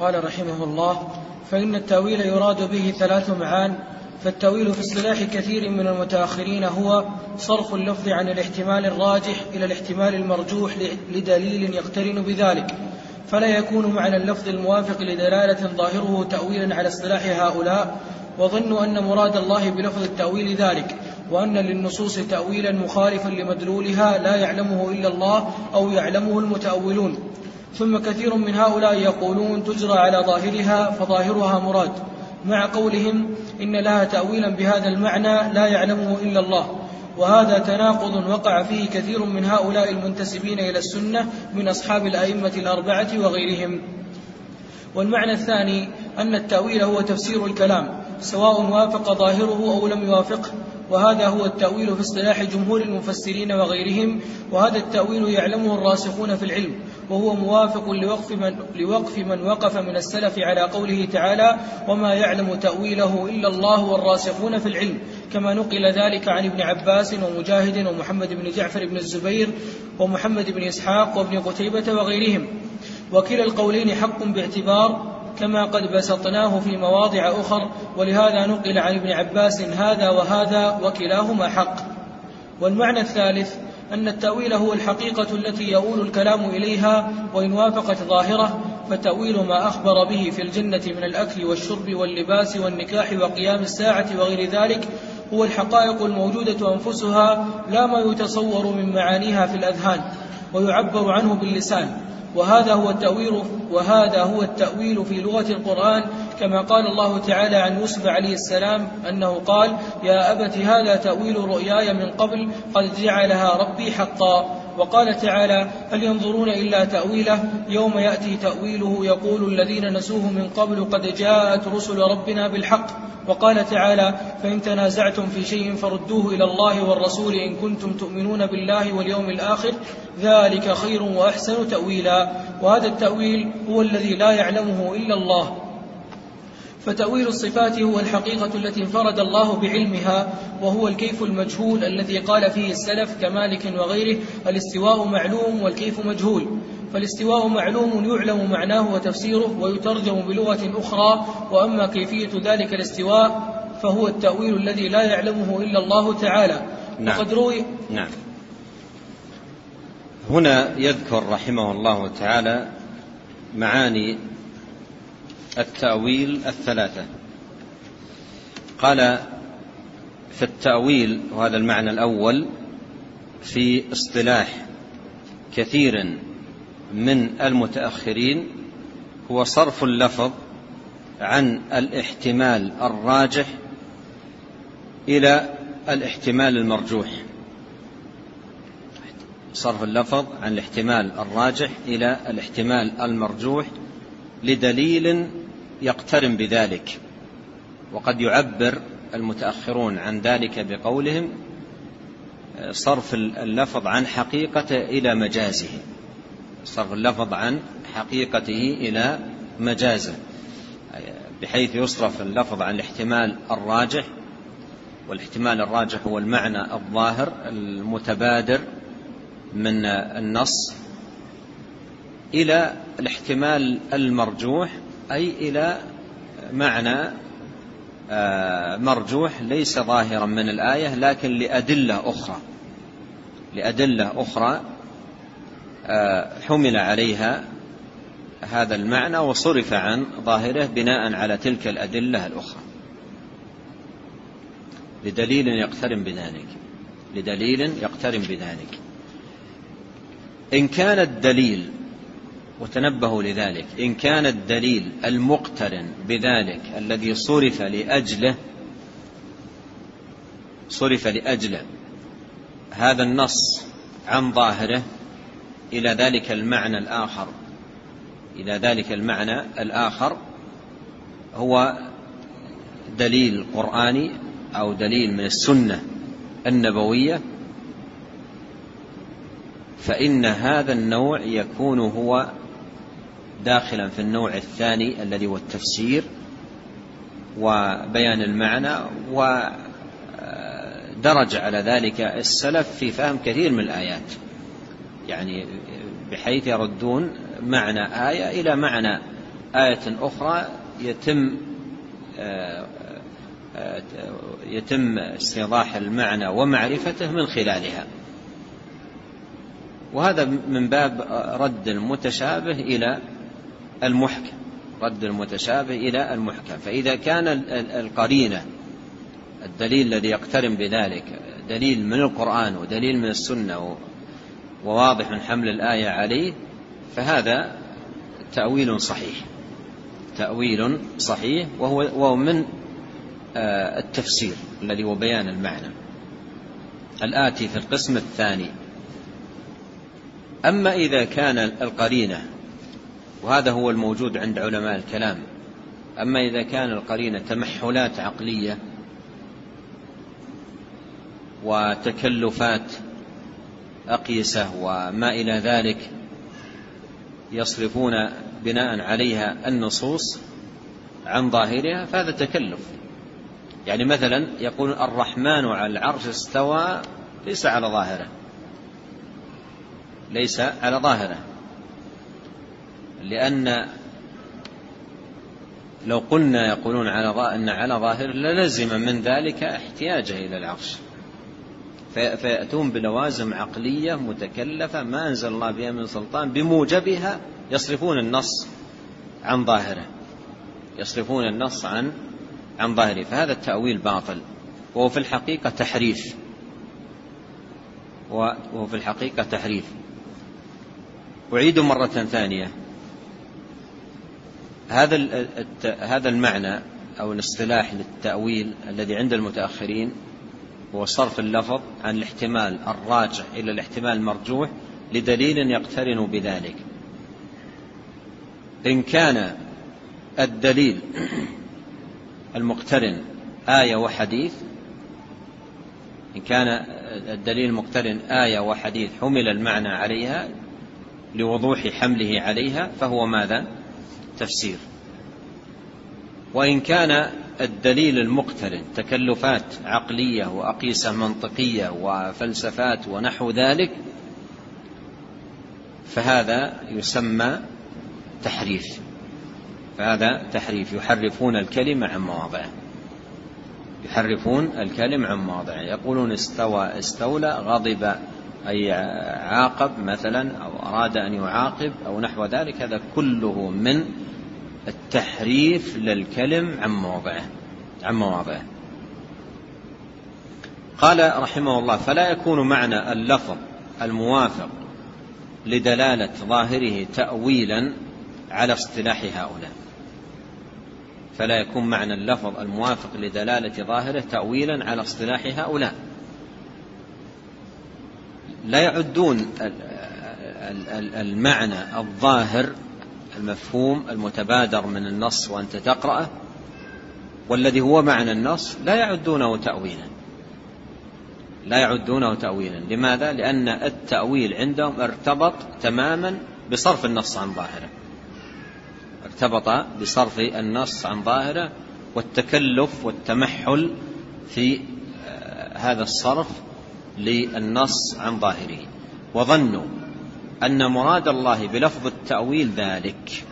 قال رحمه الله فإن التأويل يراد به ثلاث معان فالتأويل في اصطلاح كثير من المتأخرين هو صرف اللفظ عن الاحتمال الراجح إلى الاحتمال المرجوح لدليل يقترن بذلك. فلا يكون معنى اللفظ الموافق لدلالة ظاهره تأويلا على اصطلاح هؤلاء وظنوا أن مراد الله بلفظ التأويل ذلك وأن للنصوص تأويلا مخالفا لمدلولها لا يعلمه إلا الله أو يعلمه المتأولون. ثم كثير من هؤلاء يقولون تجرى على ظاهرها فظاهرها مراد مع قولهم إن لها تأويلا بهذا المعنى لا يعلمه إلا الله. وهذا تناقض وقع فيه كثير من هؤلاء المنتسبين إلى السنة من أصحاب الأئمة الأربعة وغيرهم. والمعنى الثاني أن التأويل هو تفسير الكلام سواء وافق ظاهره أو لم يوافقه وهذا هو التأويل في اصطلاح جمهور المفسرين وغيرهم وهذا التأويل يعلمه الراسخون في العلم. وهو موافق لوقف من, لوقف من وقف من السلف على قوله تعالى وما يعلم تأويله إلا الله والراسخون في العلم كما نقل ذلك عن ابن عباس ومجاهد ومحمد بن جعفر بن الزبير ومحمد بن إسحاق وابن قتيبة وغيرهم وكلا القولين حق باعتبار كما قد بسطناه في مواضع أخر ولهذا نقل عن ابن عباس هذا وهذا وكلاهما حق والمعنى الثالث أن التأويل هو الحقيقة التي يؤول الكلام إليها وإن وافقت ظاهره فتأويل ما أخبر به في الجنة من الأكل والشرب واللباس والنكاح وقيام الساعة وغير ذلك هو الحقائق الموجودة أنفسها لا ما يتصور من معانيها في الأذهان ويعبر عنه باللسان. وهذا هو التأويل وهذا هو التأويل في لغة القرآن كما قال الله تعالى عن يوسف عليه السلام أنه قال يا أبت هذا تأويل رؤياي من قبل قد جعلها ربي حقا. وقال تعالى هل ينظرون إلا تأويله يوم يأتي تأويله يقول الذين نسوه من قبل قد جاءت رسل ربنا بالحق. وقال تعالى فإن تنازعتم في شيء فردوه إلى الله والرسول إن كنتم تؤمنون بالله واليوم الآخر ذلك خير وأحسن تأويلا. وهذا التأويل هو الذي لا يعلمه إلا الله. فتأويل الصفات هو الحقيقة التي انفرد الله بعلمها وهو الكيف المجهول الذي قال فيه السلف كمالك وغيره الاستواء معلوم والكيف مجهول فالاستواء معلوم يعلم معناه وتفسيره ويترجم بلغة أخرى وأما كيفية ذلك الاستواء فهو التأويل الذي لا يعلمه إلا الله تعالى نعم. وقد روي نعم. هنا يذكر رحمه الله تعالى معاني التأويل الثلاثة. قال في التأويل وهذا المعنى الأول في اصطلاح كثير من المتأخرين هو صرف اللفظ عن الاحتمال الراجح إلى الاحتمال المرجوح. صرف اللفظ عن الاحتمال الراجح إلى الاحتمال المرجوح لدليل يقترن بذلك. وقد يعبر المتأخرون عن ذلك بقولهم صرف اللفظ عن حقيقته إلى مجازه. صرف اللفظ عن حقيقته إلى مجازه. بحيث يصرف اللفظ عن الاحتمال الراجح والاحتمال الراجح هو المعنى الظاهر المتبادر من النص إلى الاحتمال المرجوح أي إلى معنى آه، مرجوح ليس ظاهرا من الآية لكن لأدلة أخرى. لأدلة أخرى آه، حمل عليها هذا المعنى وصرف عن ظاهره بناء على تلك الأدلة الأخرى. لدليل يقترن بذلك. لدليل يقترن بذلك. إن كان الدليل وتنبهوا لذلك. إن كان الدليل المقترن بذلك الذي صرف لأجله صرف لأجله هذا النص عن ظاهره إلى ذلك المعنى الآخر. إلى ذلك المعنى الآخر هو دليل قرآني أو دليل من السنة النبوية فإن هذا النوع يكون هو داخلا في النوع الثاني الذي هو التفسير وبيان المعنى ودرج على ذلك السلف في فهم كثير من الآيات. يعني بحيث يردون معنى آية إلى معنى آية أخرى يتم يتم استيضاح المعنى ومعرفته من خلالها. وهذا من باب رد المتشابه إلى المحكم رد المتشابه إلى المحكم. فإذا كان القرينة الدليل الذي يقترن بذلك دليل من القرآن ودليل من السنة وواضح من حمل الآية عليه فهذا تأويل صحيح. تأويل صحيح وهو, وهو من آه، التفسير الذي هو بيان المعنى. الآتي في القسم الثاني. أما إذا كان القرينة وهذا هو الموجود عند علماء الكلام. أما إذا كان القرينة تمحلات عقلية وتكلفات أقيسة وما إلى ذلك يصرفون بناء عليها النصوص عن ظاهرها فهذا تكلف. يعني مثلا يقول الرحمن على العرش استوى ليس على ظاهره. ليس على ظاهره. لأن لو قلنا يقولون على أن على ظاهر للزم من ذلك احتياجه إلى العرش. فيأتون بلوازم عقلية متكلفة ما أنزل الله بها من سلطان بموجبها يصرفون النص عن ظاهره. يصرفون النص عن عن ظاهره. فهذا التأويل باطل. وهو في الحقيقة تحريف. وهو في الحقيقة تحريف. أعيد مرة ثانية. هذا هذا المعنى أو الاصطلاح للتأويل الذي عند المتأخرين هو صرف اللفظ عن الاحتمال الراجح إلى الاحتمال المرجوح لدليل يقترن بذلك. إن كان الدليل المقترن آية وحديث إن كان الدليل المقترن آية وحديث حمل المعنى عليها لوضوح حمله عليها فهو ماذا؟ تفسير. وإن كان الدليل المقترن تكلفات عقلية وأقيسة منطقية وفلسفات ونحو ذلك فهذا يسمى تحريف. فهذا تحريف. يحرفون الكلمة عن مواضعه. يحرفون الكلم عن مواضعه. يقولون استوى استولى غضب أي عاقب مثلا أو أراد أن يعاقب أو نحو ذلك. هذا كله من التحريف للكلم عن مواضعه عن مواضعه. قال رحمه الله فلا يكون معنى اللفظ الموافق لدلالة ظاهره تأويلا على اصطلاح هؤلاء. فلا يكون معنى اللفظ الموافق لدلالة ظاهره تأويلا على اصطلاح هؤلاء. لا يعدون المعنى الظاهر المفهوم المتبادر من النص وأنت تقرأه والذي هو معنى النص لا يعدونه تأويلا. لا يعدونه تأويلا. لماذا؟ لأن التأويل عندهم ارتبط تماما بصرف النص عن ظاهره. ارتبط بصرف النص عن ظاهره والتكلف والتمحل في آه، هذا الصرف للنص عن ظاهره. وظنوا أن مراد الله بلفظ التأويل ذلك.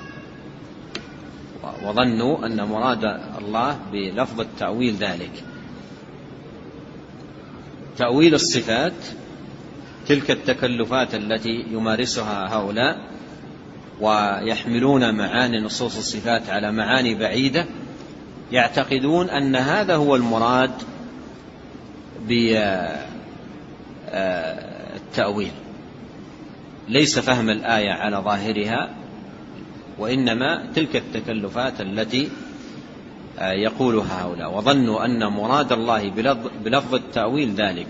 وظنوا أن مراد الله بلفظ التأويل ذلك. تأويل الصفات تلك التكلفات التي يمارسها هؤلاء ويحملون معاني نصوص الصفات على معاني بعيدة يعتقدون أن هذا هو المراد بالتأويل ليس فهم الآية على ظاهرها وإنما تلك التكلفات التي آه، يقولها هؤلاء. وظنوا أن مراد الله بلفظ التأويل ذلك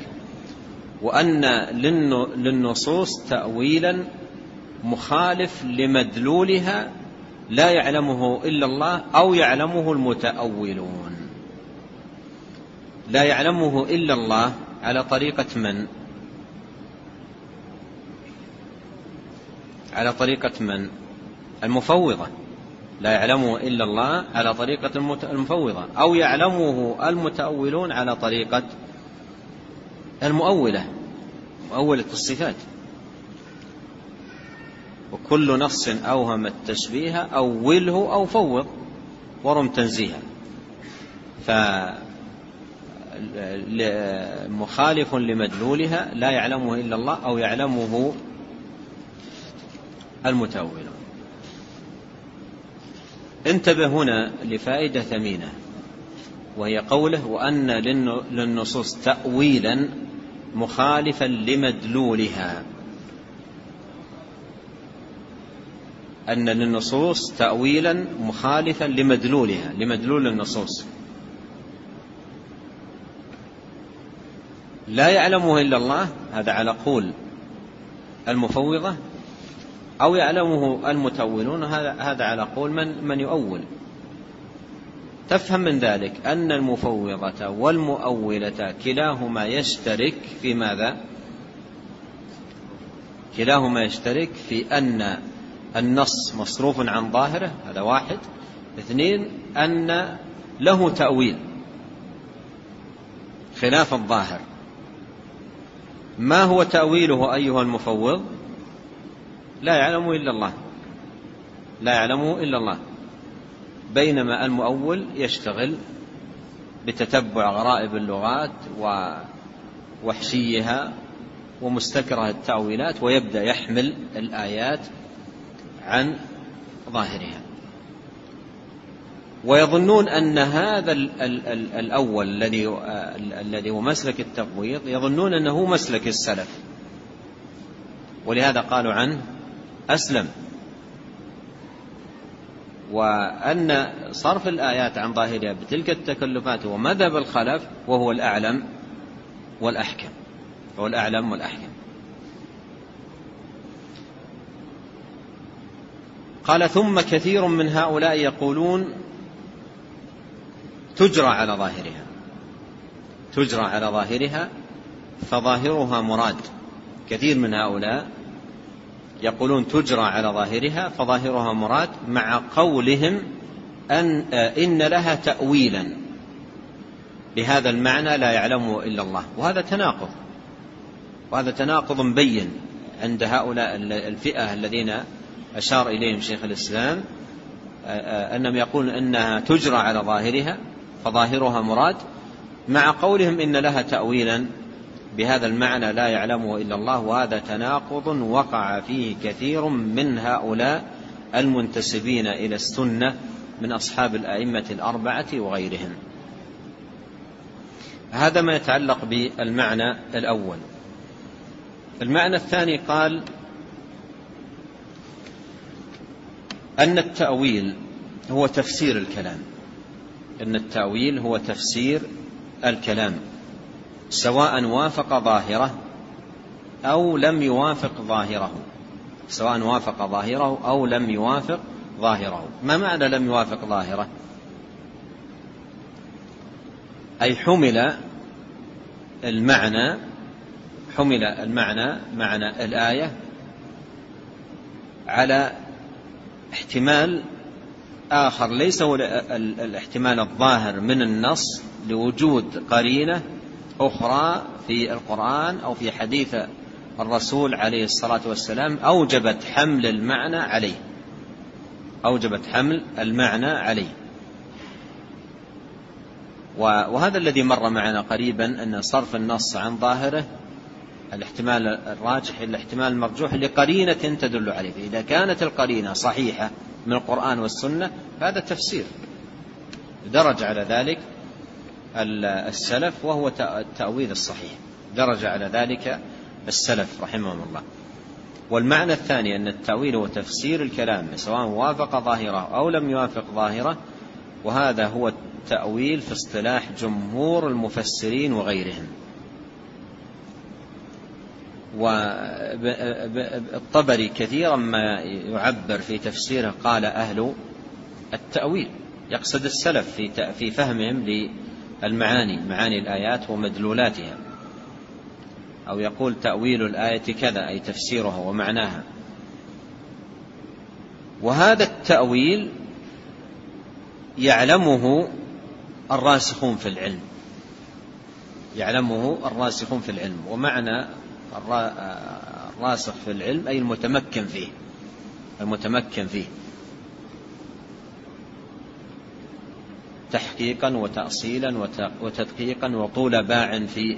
وأن للنصوص تأويلا مخالف لمدلولها لا يعلمه إلا الله أو يعلمه المتأولون. لا يعلمه إلا الله على طريقة من؟ على طريقة من؟ المفوضة. لا يعلمه إلا الله على طريقة المفوضة. أو يعلمه المتأولون على طريقة المؤولة. مؤولة الصفات. وكل نص أوهم التشبيه أوله أو فوض. ورم تنزيها. فمخالف لمدلولها لا يعلمه إلا الله أو يعلمه المتأولون انتبه هنا لفائدة ثمينة وهي قوله وأن للنصوص تأويلا مخالفا لمدلولها. أن للنصوص تأويلا مخالفا لمدلولها لمدلول النصوص. لا يعلمه إلا الله هذا على قول المفوضة. أو يعلمه المتولون هذا على قول من, من يؤول. تفهم من ذلك أن المفوضة والمؤولة كلاهما يشترك في ماذا؟ كلاهما يشترك في أن النص مصروف عن ظاهره هذا واحد. اثنين أن له تأويل خلاف الظاهر. ما هو تأويله أيها المفوض؟ لا يعلمه إلا الله. لا يعلمه إلا الله. بينما المؤول يشتغل بتتبع غرائب اللغات ووحشيها ومستكره التأويلات ويبدأ يحمل الآيات عن ظاهرها. ويظنون أن هذا الأول الذي الذي هو مسلك التفويض يظنون أنه مسلك السلف. ولهذا قالوا عنه أسلم. وأن صرف الآيات عن ظاهرها بتلك التكلفات ومذهب الخلف وهو الأعلم والأحكم. هو الأعلم والأحكم. قال ثم كثير من هؤلاء يقولون تجرى على ظاهرها. تجرى على ظاهرها فظاهرها مراد. كثير من هؤلاء يقولون تجرى على ظاهرها فظاهرها مراد مع قولهم أن إن لها تأويلا. بهذا المعنى لا يعلمه إلا الله. وهذا تناقض. وهذا تناقض مبين عند هؤلاء الفئة الذين أشار إليهم شيخ الإسلام أنهم يقولون أنها تجرى على ظاهرها فظاهرها مراد مع قولهم إن لها تأويلا. بهذا المعنى لا يعلمه إلا الله وهذا تناقض وقع فيه كثير من هؤلاء المنتسبين إلى السنة من أصحاب الأئمة الأربعة وغيرهم. هذا ما يتعلق بالمعنى الأول. المعنى الثاني قال أن التأويل هو تفسير الكلام. أن التأويل هو تفسير الكلام. سواء وافق ظاهره أو لم يوافق ظاهره. سواء وافق ظاهره أو لم يوافق ظاهره. ما معنى لم يوافق ظاهره؟ أي حمل المعنى حمل المعنى معنى الآية على احتمال آخر. ليس هو الاحتمال الظاهر من النص لوجود قرينة أخرى في القرآن أو في حديث الرسول عليه الصلاة والسلام أوجبت حمل المعنى عليه. أوجبت حمل المعنى عليه. وهذا الذي مر معنا قريبا أن صرف النص عن ظاهره الاحتمال الراجح إلى الاحتمال المرجوح لقرينة تدل عليه. فإذا كانت القرينة صحيحة من القرآن والسنة فهذا تفسير درج على ذلك. السلف وهو التأويل الصحيح. درج على ذلك السلف رحمهم الله. والمعنى الثاني أن التأويل هو تفسير الكلام سواء وافق ظاهره أو لم يوافق ظاهره وهذا هو التأويل في اصطلاح جمهور المفسرين وغيرهم. والطبري كثيرا ما يعبر في تفسيره قال أهل التأويل يقصد السلف في فهمهم للمعاني معاني الآيات ومدلولاتها. أو يقول تأويل الآية كذا أي تفسيرها ومعناها. وهذا التأويل يعلمه الراسخون في العلم. يعلمه الراسخون في العلم. ومعنى الراسخ في العلم أي المتمكن فيه. المتمكن فيه. تحقيقا وتأصيلا وتدقيقا وطول باع في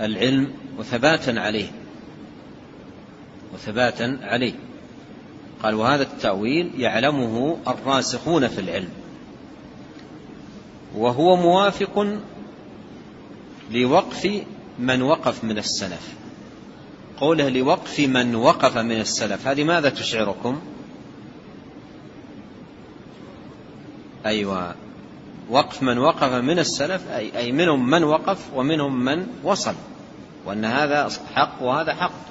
العلم وثباتا عليه. وثباتا عليه. قال وهذا التأويل يعلمه الراسخون في العلم. وهو موافق لوقف من وقف من السلف. قوله لوقف من وقف من السلف هذه ماذا تشعركم؟ أيوة. وقف من وقف من السلف أي, أي منهم من وقف ومنهم من وصل وأن هذا حق وهذا حق.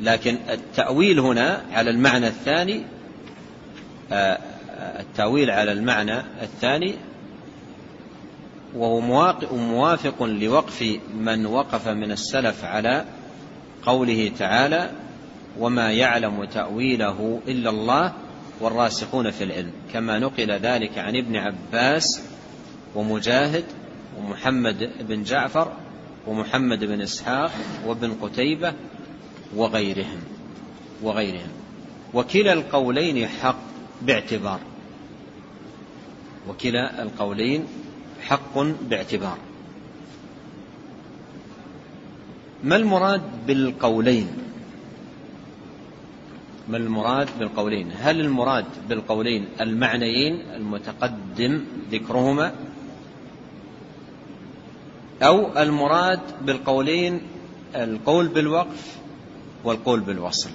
لكن التأويل هنا على المعنى الثاني آه، التأويل على المعنى الثاني وهو موافق لوقف من وقف من السلف على قوله تعالى وما يعلم تأويله إلا الله والراسخون في العلم. كما نقل ذلك عن ابن عباس ومجاهد ومحمد بن جعفر ومحمد بن إسحاق وابن قتيبة وغيرهم. وغيرهم. وكلا القولين حق باعتبار. وكلا القولين حق باعتبار. ما المراد بالقولين؟ ما المراد بالقولين؟ هل المراد بالقولين المعنيين المتقدم ذكرهما؟ أو المراد بالقولين القول بالوقف والقول بالوصل.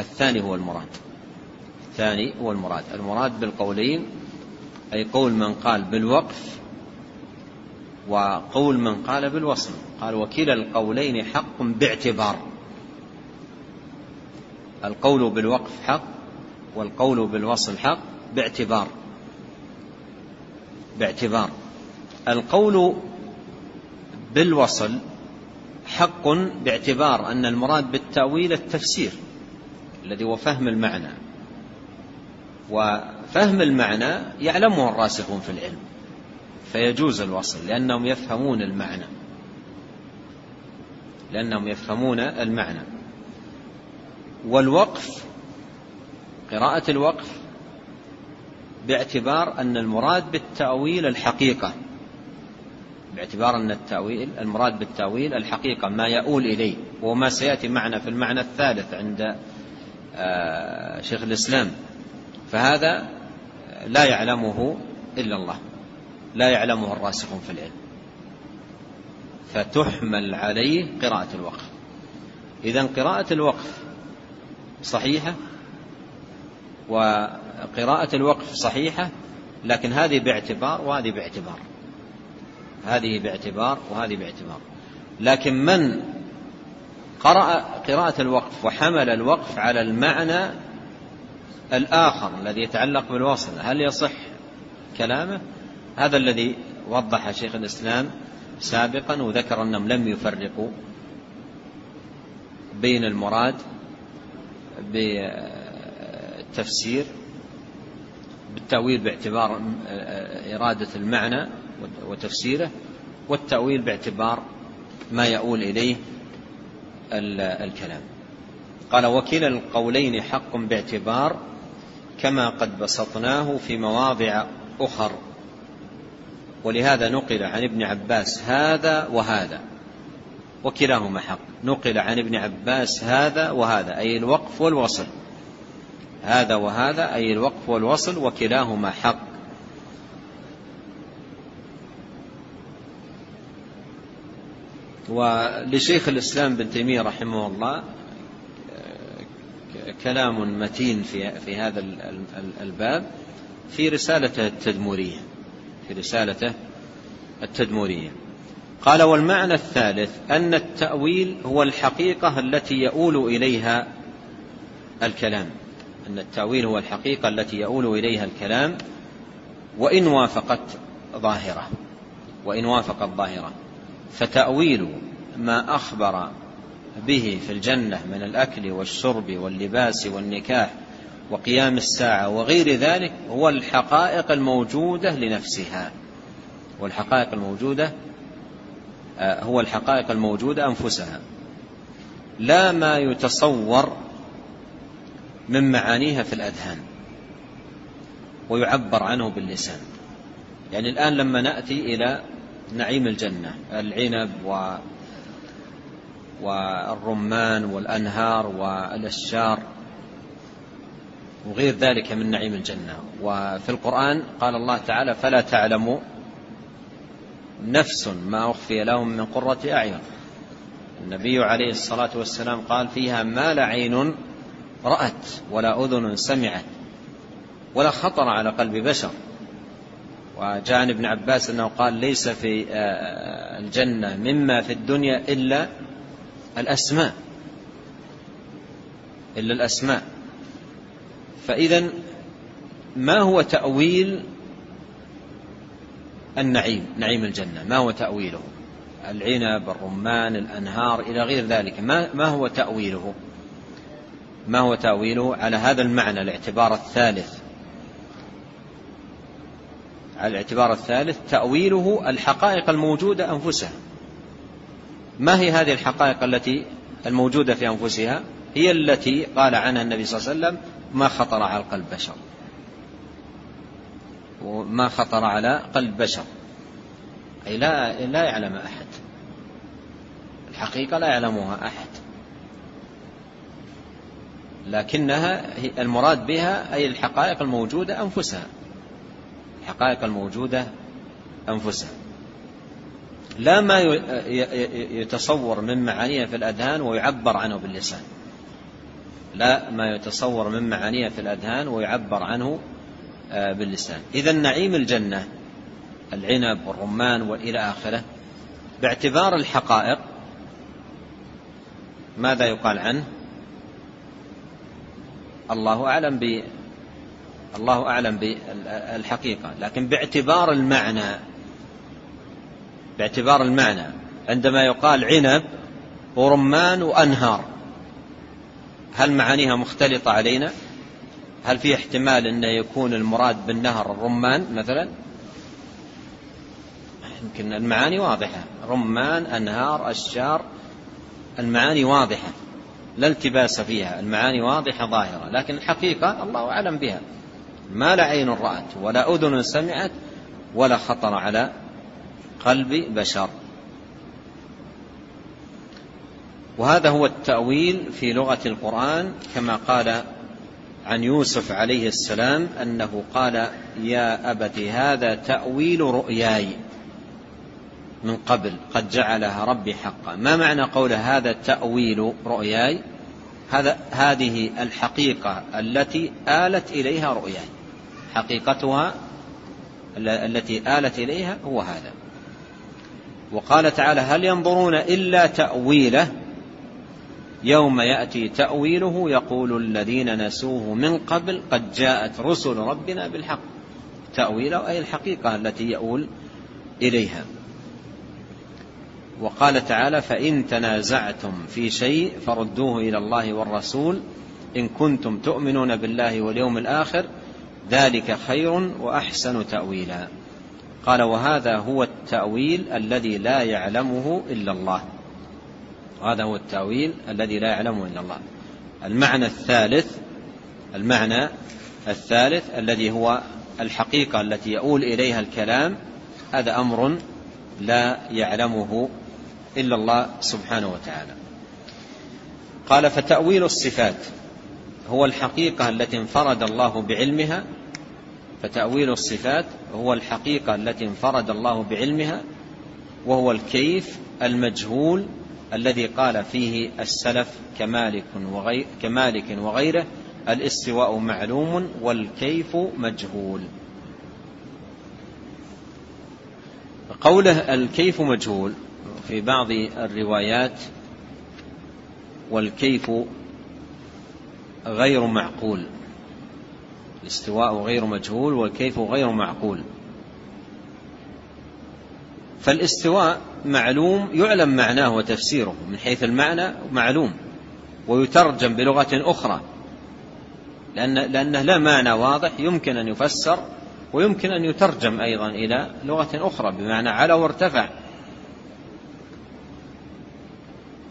الثاني هو المراد. الثاني هو المراد. المراد بالقولين أي قول من قال بالوقف وقول من قال بالوصل. قال وكلا القولين حق باعتبار. القول بالوقف حق والقول بالوصل حق باعتبار باعتبار. القول بالوصل حق باعتبار أن المراد بالتأويل التفسير الذي هو فهم المعنى. وفهم المعنى يعلمه الراسخون في العلم فيجوز الوصل لأنهم يفهمون المعنى لأنهم يفهمون المعنى. والوقف قراءة الوقف باعتبار أن المراد بالتأويل الحقيقة. باعتبار أن التأويل المراد بالتأويل الحقيقة ما يؤول إليه وما سيأتي معنا في المعنى الثالث عند آه، شيخ الإسلام. فهذا لا يعلمه إلا الله لا يعلمه الراسخون في العلم. فتحمل عليه قراءة الوقف. إذا قراءة الوقف صحيحة وقراءة الوقف صحيحة لكن هذه باعتبار وهذه باعتبار. هذه باعتبار وهذه باعتبار. لكن من قرأ قراءة الوقف وحمل الوقف على المعنى الآخر الذي يتعلق بالوصل هل يصح كلامه؟ هذا الذي وضح شيخ الإسلام سابقا وذكر أنهم لم يفرقوا بين المراد بالتفسير بالتأويل باعتبار إرادة المعنى وتفسيره والتأويل باعتبار ما يؤول إليه الكلام. قال وكلا القولين حق باعتبار كما قد بسطناه في مواضع أخر. ولهذا نقل عن ابن عباس هذا وهذا. وكلاهما حق. نقل عن ابن عباس هذا وهذا أي الوقف والوصل. هذا وهذا أي الوقف والوصل وكلاهما حق. ولشيخ الإسلام بن تيمية رحمه الله كلام متين في في هذا الباب في رسالته التدمورية. في رسالته التدمورية. قال والمعنى الثالث أن التأويل هو الحقيقة التي يؤول إليها الكلام. أن التأويل هو الحقيقة التي يؤول إليها الكلام وإن وافقت ظاهرة. وإن وافقت ظاهرة. فتأويل ما أخبر به في الجنة من الأكل والشرب واللباس والنكاح وقيام الساعة وغير ذلك هو الحقائق الموجودة لنفسها. والحقائق الموجودة هو الحقائق الموجودة أنفسها. لا ما يتصور من معانيها في الأذهان ويعبر عنه باللسان. يعني الآن لما نأتي إلى نعيم الجنة العنب و والرمان والأنهار والأشجار وغير ذلك من نعيم الجنة. وفي القرآن قال الله تعالى فلا تعلم نفس ما أخفي لهم من قرة أعين. النبي عليه الصلاة والسلام قال فيها ما لا عين رأت ولا أذن سمعت ولا خطر على قلب بشر. وجاء عن ابن عباس أنه قال ليس في الجنة مما في الدنيا إلا الأسماء إلا الأسماء. فإذا ما هو تأويل النعيم نعيم الجنة ما هو تأويله؟ العنب الرمان الأنهار إلى غير ذلك ما, ما هو تأويله؟ ما هو تأويله؟ على هذا المعنى الاعتبار الثالث. على الاعتبار الثالث تأويله الحقائق الموجودة أنفسها. ما هي هذه الحقائق التي الموجودة في أنفسها؟ هي التي قال عنها النبي صلى الله عليه وسلم ما خطر على قلب بشر. وما خطر على قلب بشر. أي لا, لا يعلم أحد. الحقيقة لا يعلمها أحد. لكنها المراد بها أي الحقائق الموجودة أنفسها. الحقائق الموجودة أنفسها. لا ما يتصور من معانيها في الأذهان ويعبر عنه باللسان. لا ما يتصور من معانيها في الأذهان ويعبر عنه باللسان. إذا نعيم الجنة العنب والرمان وإلى آخره باعتبار الحقائق ماذا يقال عنه؟ الله أعلم ب الله أعلم بالحقيقة. لكن باعتبار المعنى باعتبار المعنى عندما يقال عنب ورمان وأنهار هل معانيها مختلطة علينا؟ هل في احتمال أن يكون المراد بالنهر الرمان مثلا؟ يمكن المعاني واضحة. رمان أنهار أشجار المعاني واضحة. لا التباس فيها المعاني واضحة ظاهرة لكن الحقيقة الله أعلم بها. ما لا عين رأت ولا أذن سمعت ولا خطر على قلب بشر. وهذا هو التأويل في لغة القرآن كما قال عن يوسف عليه السلام أنه قال يا أبت هذا تأويل رؤياي من قبل قد جعلها ربي حقا. ما معنى قول هذا تأويل رؤياي؟ هذا هذه الحقيقة التي آلت إليها رؤياي. حقيقتها التي آلت إليها هو هذا. وقال تعالى هل ينظرون إلا تأويله؟ يوم يأتي تأويله يقول الذين نسوه من قبل قد جاءت رسل ربنا بالحق. تأويله أي الحقيقة التي يؤول إليها. وقال تعالى فإن تنازعتم في شيء فردوه إلى الله والرسول إن كنتم تؤمنون بالله واليوم الآخر ذلك خير وأحسن تأويلا. قال وهذا هو التأويل الذي لا يعلمه إلا الله. وهذا هو التأويل الذي لا يعلمه إلا الله. المعنى الثالث المعنى الثالث الذي هو الحقيقة التي يؤول إليها الكلام هذا أمر لا يعلمه إلا الله سبحانه وتعالى. قال فتأويل الصفات هو الحقيقة التي انفرد الله بعلمها فتأويل الصفات هو الحقيقة التي انفرد الله بعلمها وهو الكيف المجهول الذي قال فيه السلف كمالك, وغير كمالك وغيره الاستواء معلوم والكيف مجهول. قوله الكيف مجهول في بعض الروايات والكيف غير معقول. الاستواء غير مجهول والكيف غير معقول. فالاستواء معلوم يعلم معناه وتفسيره من حيث المعنى معلوم ويترجم بلغة أخرى. لأن لأنه لا معنى واضح يمكن أن يفسر ويمكن أن يترجم أيضا إلى لغة أخرى بمعنى على وارتفع.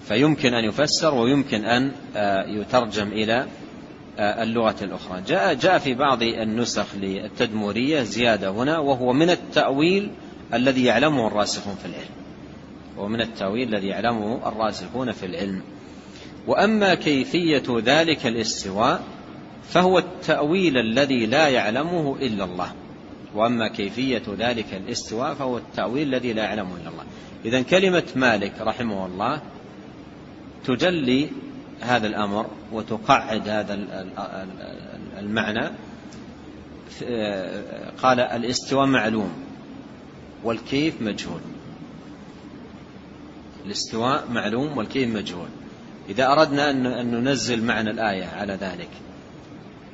فيمكن أن يفسر ويمكن أن آه، يترجم إلى آه، اللغة الأخرى. جاء, جاء في بعض النسخ للتدمورية زيادة هنا وهو من التأويل الذي يعلمه الراسخون في العلم. ومن التأويل الذي يعلمه الراسخون في العلم. وأما كيفية ذلك الاستواء فهو التأويل الذي لا يعلمه إلا الله. وأما كيفية ذلك الاستواء فهو التأويل الذي لا يعلمه إلا الله. إذا كلمة مالك رحمه الله تجلي هذا الأمر وتقعد هذا المعنى قال الاستواء معلوم. والكيف مجهول. الاستواء معلوم والكيف مجهول. إذا أردنا أن ننزل معنى الآية على ذلك.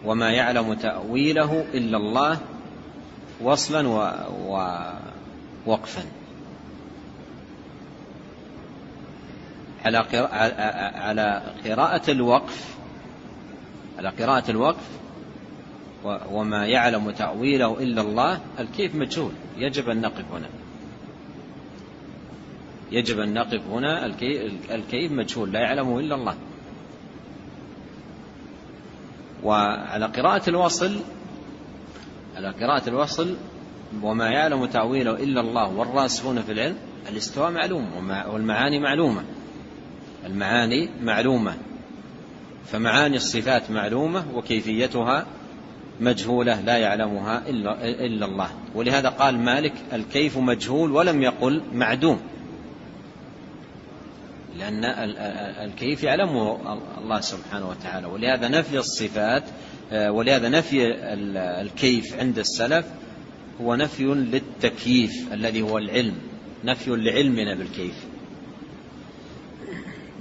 وما يعلم تأويله إلا الله وصلا ووقفا على على قراءة الوقف على قراءة الوقف وما يعلم تأويله إلا الله الكيف مجهول. يجب أن نقف هنا. يجب أن نقف هنا الكيف مجهول لا يعلمه إلا الله. وعلى قراءة الوصل على قراءة الوصل وما يعلم تأويله إلا الله والراسخون في العلم الاستواء معلوم والمعاني معلومة. المعاني معلومة. فمعاني الصفات معلومة وكيفيتها مجهولة لا يعلمها إلا, إلا الله. ولهذا قال مالك الكيف مجهول ولم يقل معدوم. لأن الكيف يعلمه الله سبحانه وتعالى. ولهذا نفي الصفات ولهذا نفي الكيف عند السلف هو نفي للتكييف الذي هو العلم. نفي لعلمنا بالكيف.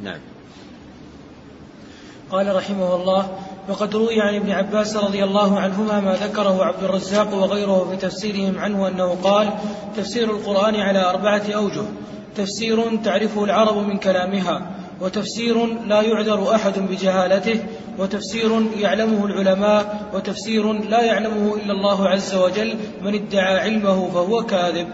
نعم. قال رحمه الله وقد روي عن ابن عباس رضي الله عنهما ما ذكره عبد الرزاق وغيره في تفسيرهم عنه أنه قال تفسير القرآن على أربعة أوجه تفسير تعرفه العرب من كلامها وتفسير لا يعذر أحد بجهالته وتفسير يعلمه العلماء وتفسير لا يعلمه إلا الله عز وجل من ادعى علمه فهو كاذب.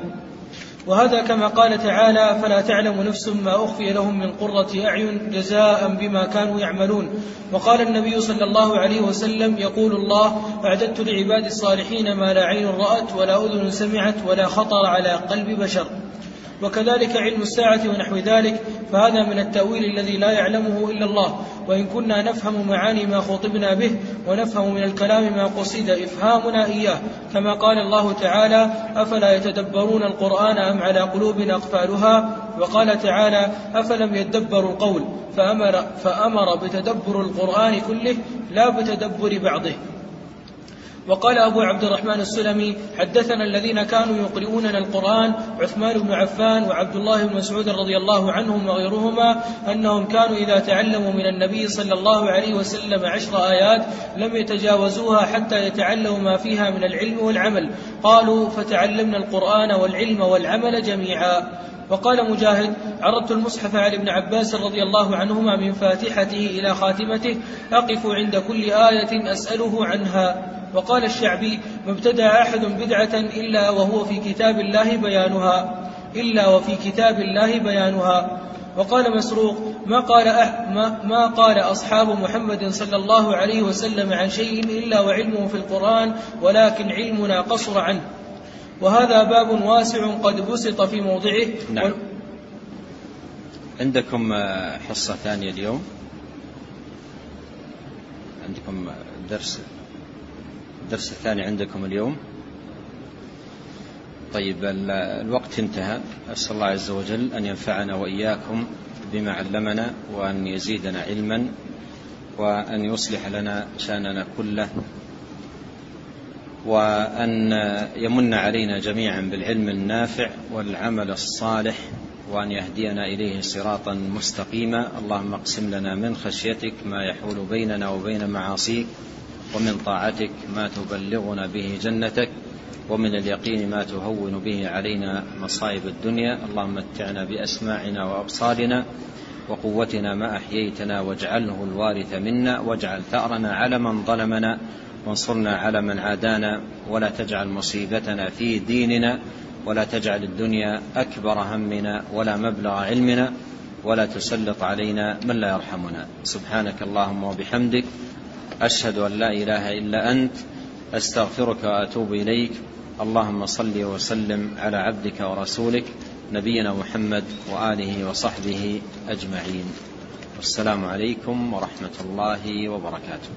وهذا كما قال تعالى فلا تعلم نفس ما أخفي لهم من قرة أعين جزاء بما كانوا يعملون. وقال النبي صلى الله عليه وسلم يقول الله أعددت لعباد الصالحين ما لا عين رأت ولا أذن سمعت ولا خطر على قلب بشر. وكذلك علم الساعة ونحو ذلك فهذا من التأويل الذي لا يعلمه إلا الله. وإن كنا نفهم معاني ما خطبنا به ونفهم من الكلام ما قصد إفهامنا إياه. كما قال الله تعالى أفلا يتدبرون القرآن أم على قلوب أقفالها؟ وقال تعالى أفلم يدبروا القول فأمر, فأمر بتدبر القرآن كله لا بتدبر بعضه. وقال أبو عبد الرحمن السلمي حدثنا الذين كانوا يقرؤوننا القرآن عثمان بن عفان وعبد الله بن مسعود رضي الله عنهم وغيرهما أنهم كانوا إذا تعلموا من النبي صلى الله عليه وسلم عشر آيات لم يتجاوزوها حتى يتعلموا ما فيها من العلم والعمل. قالوا فتعلمنا القرآن والعلم والعمل جميعا. وقال مجاهد عرضت المصحف على ابن عباس رضي الله عنهما من فاتحته إلى خاتمته أقف عند كل آية أسأله عنها. وقال الشعبي ما ابتدع أحد بدعة إلا وهو في كتاب الله بيانها إلا وفي كتاب الله بيانها. وقال مسروق ما قال أح ما, ما قال أصحاب محمد صلى الله عليه وسلم عن شيء إلا وعلمه في القرآن ولكن علمنا قصر عنه. وهذا باب واسع قد بسط في موضعه. نعم. عندكم حصة ثانية اليوم؟ عندكم درس الدرس الثاني عندكم اليوم. طيب الوقت انتهى. أسأل الله عز وجل أن ينفعنا وإياكم بما علمنا وأن يزيدنا علما وأن يصلح لنا شأننا كله وأن يمن علينا جميعا بالعلم النافع والعمل الصالح وأن يهدينا إليه صراطا مستقيما. اللهم اقسم لنا من خشيتك ما يحول بيننا وبين معاصيك ومن طاعتك ما تبلغنا به جنتك ومن اليقين ما تهون به علينا مصائب الدنيا. اللهم متعنا بأسماعنا وأبصارنا وقوتنا ما أحييتنا واجعله الوارث منا واجعل ثأرنا على من ظلمنا وانصرنا على من عادانا ولا تجعل مصيبتنا في ديننا ولا تجعل الدنيا أكبر همنا ولا مبلغ علمنا ولا تسلط علينا من لا يرحمنا. سبحانك اللهم وبحمدك أشهد أن لا إله إلا أنت أستغفرك وأتوب إليك. اللهم صل وسلم على عبدك ورسولك نبينا محمد وآله وصحبه أجمعين. والسلام عليكم ورحمة الله وبركاته.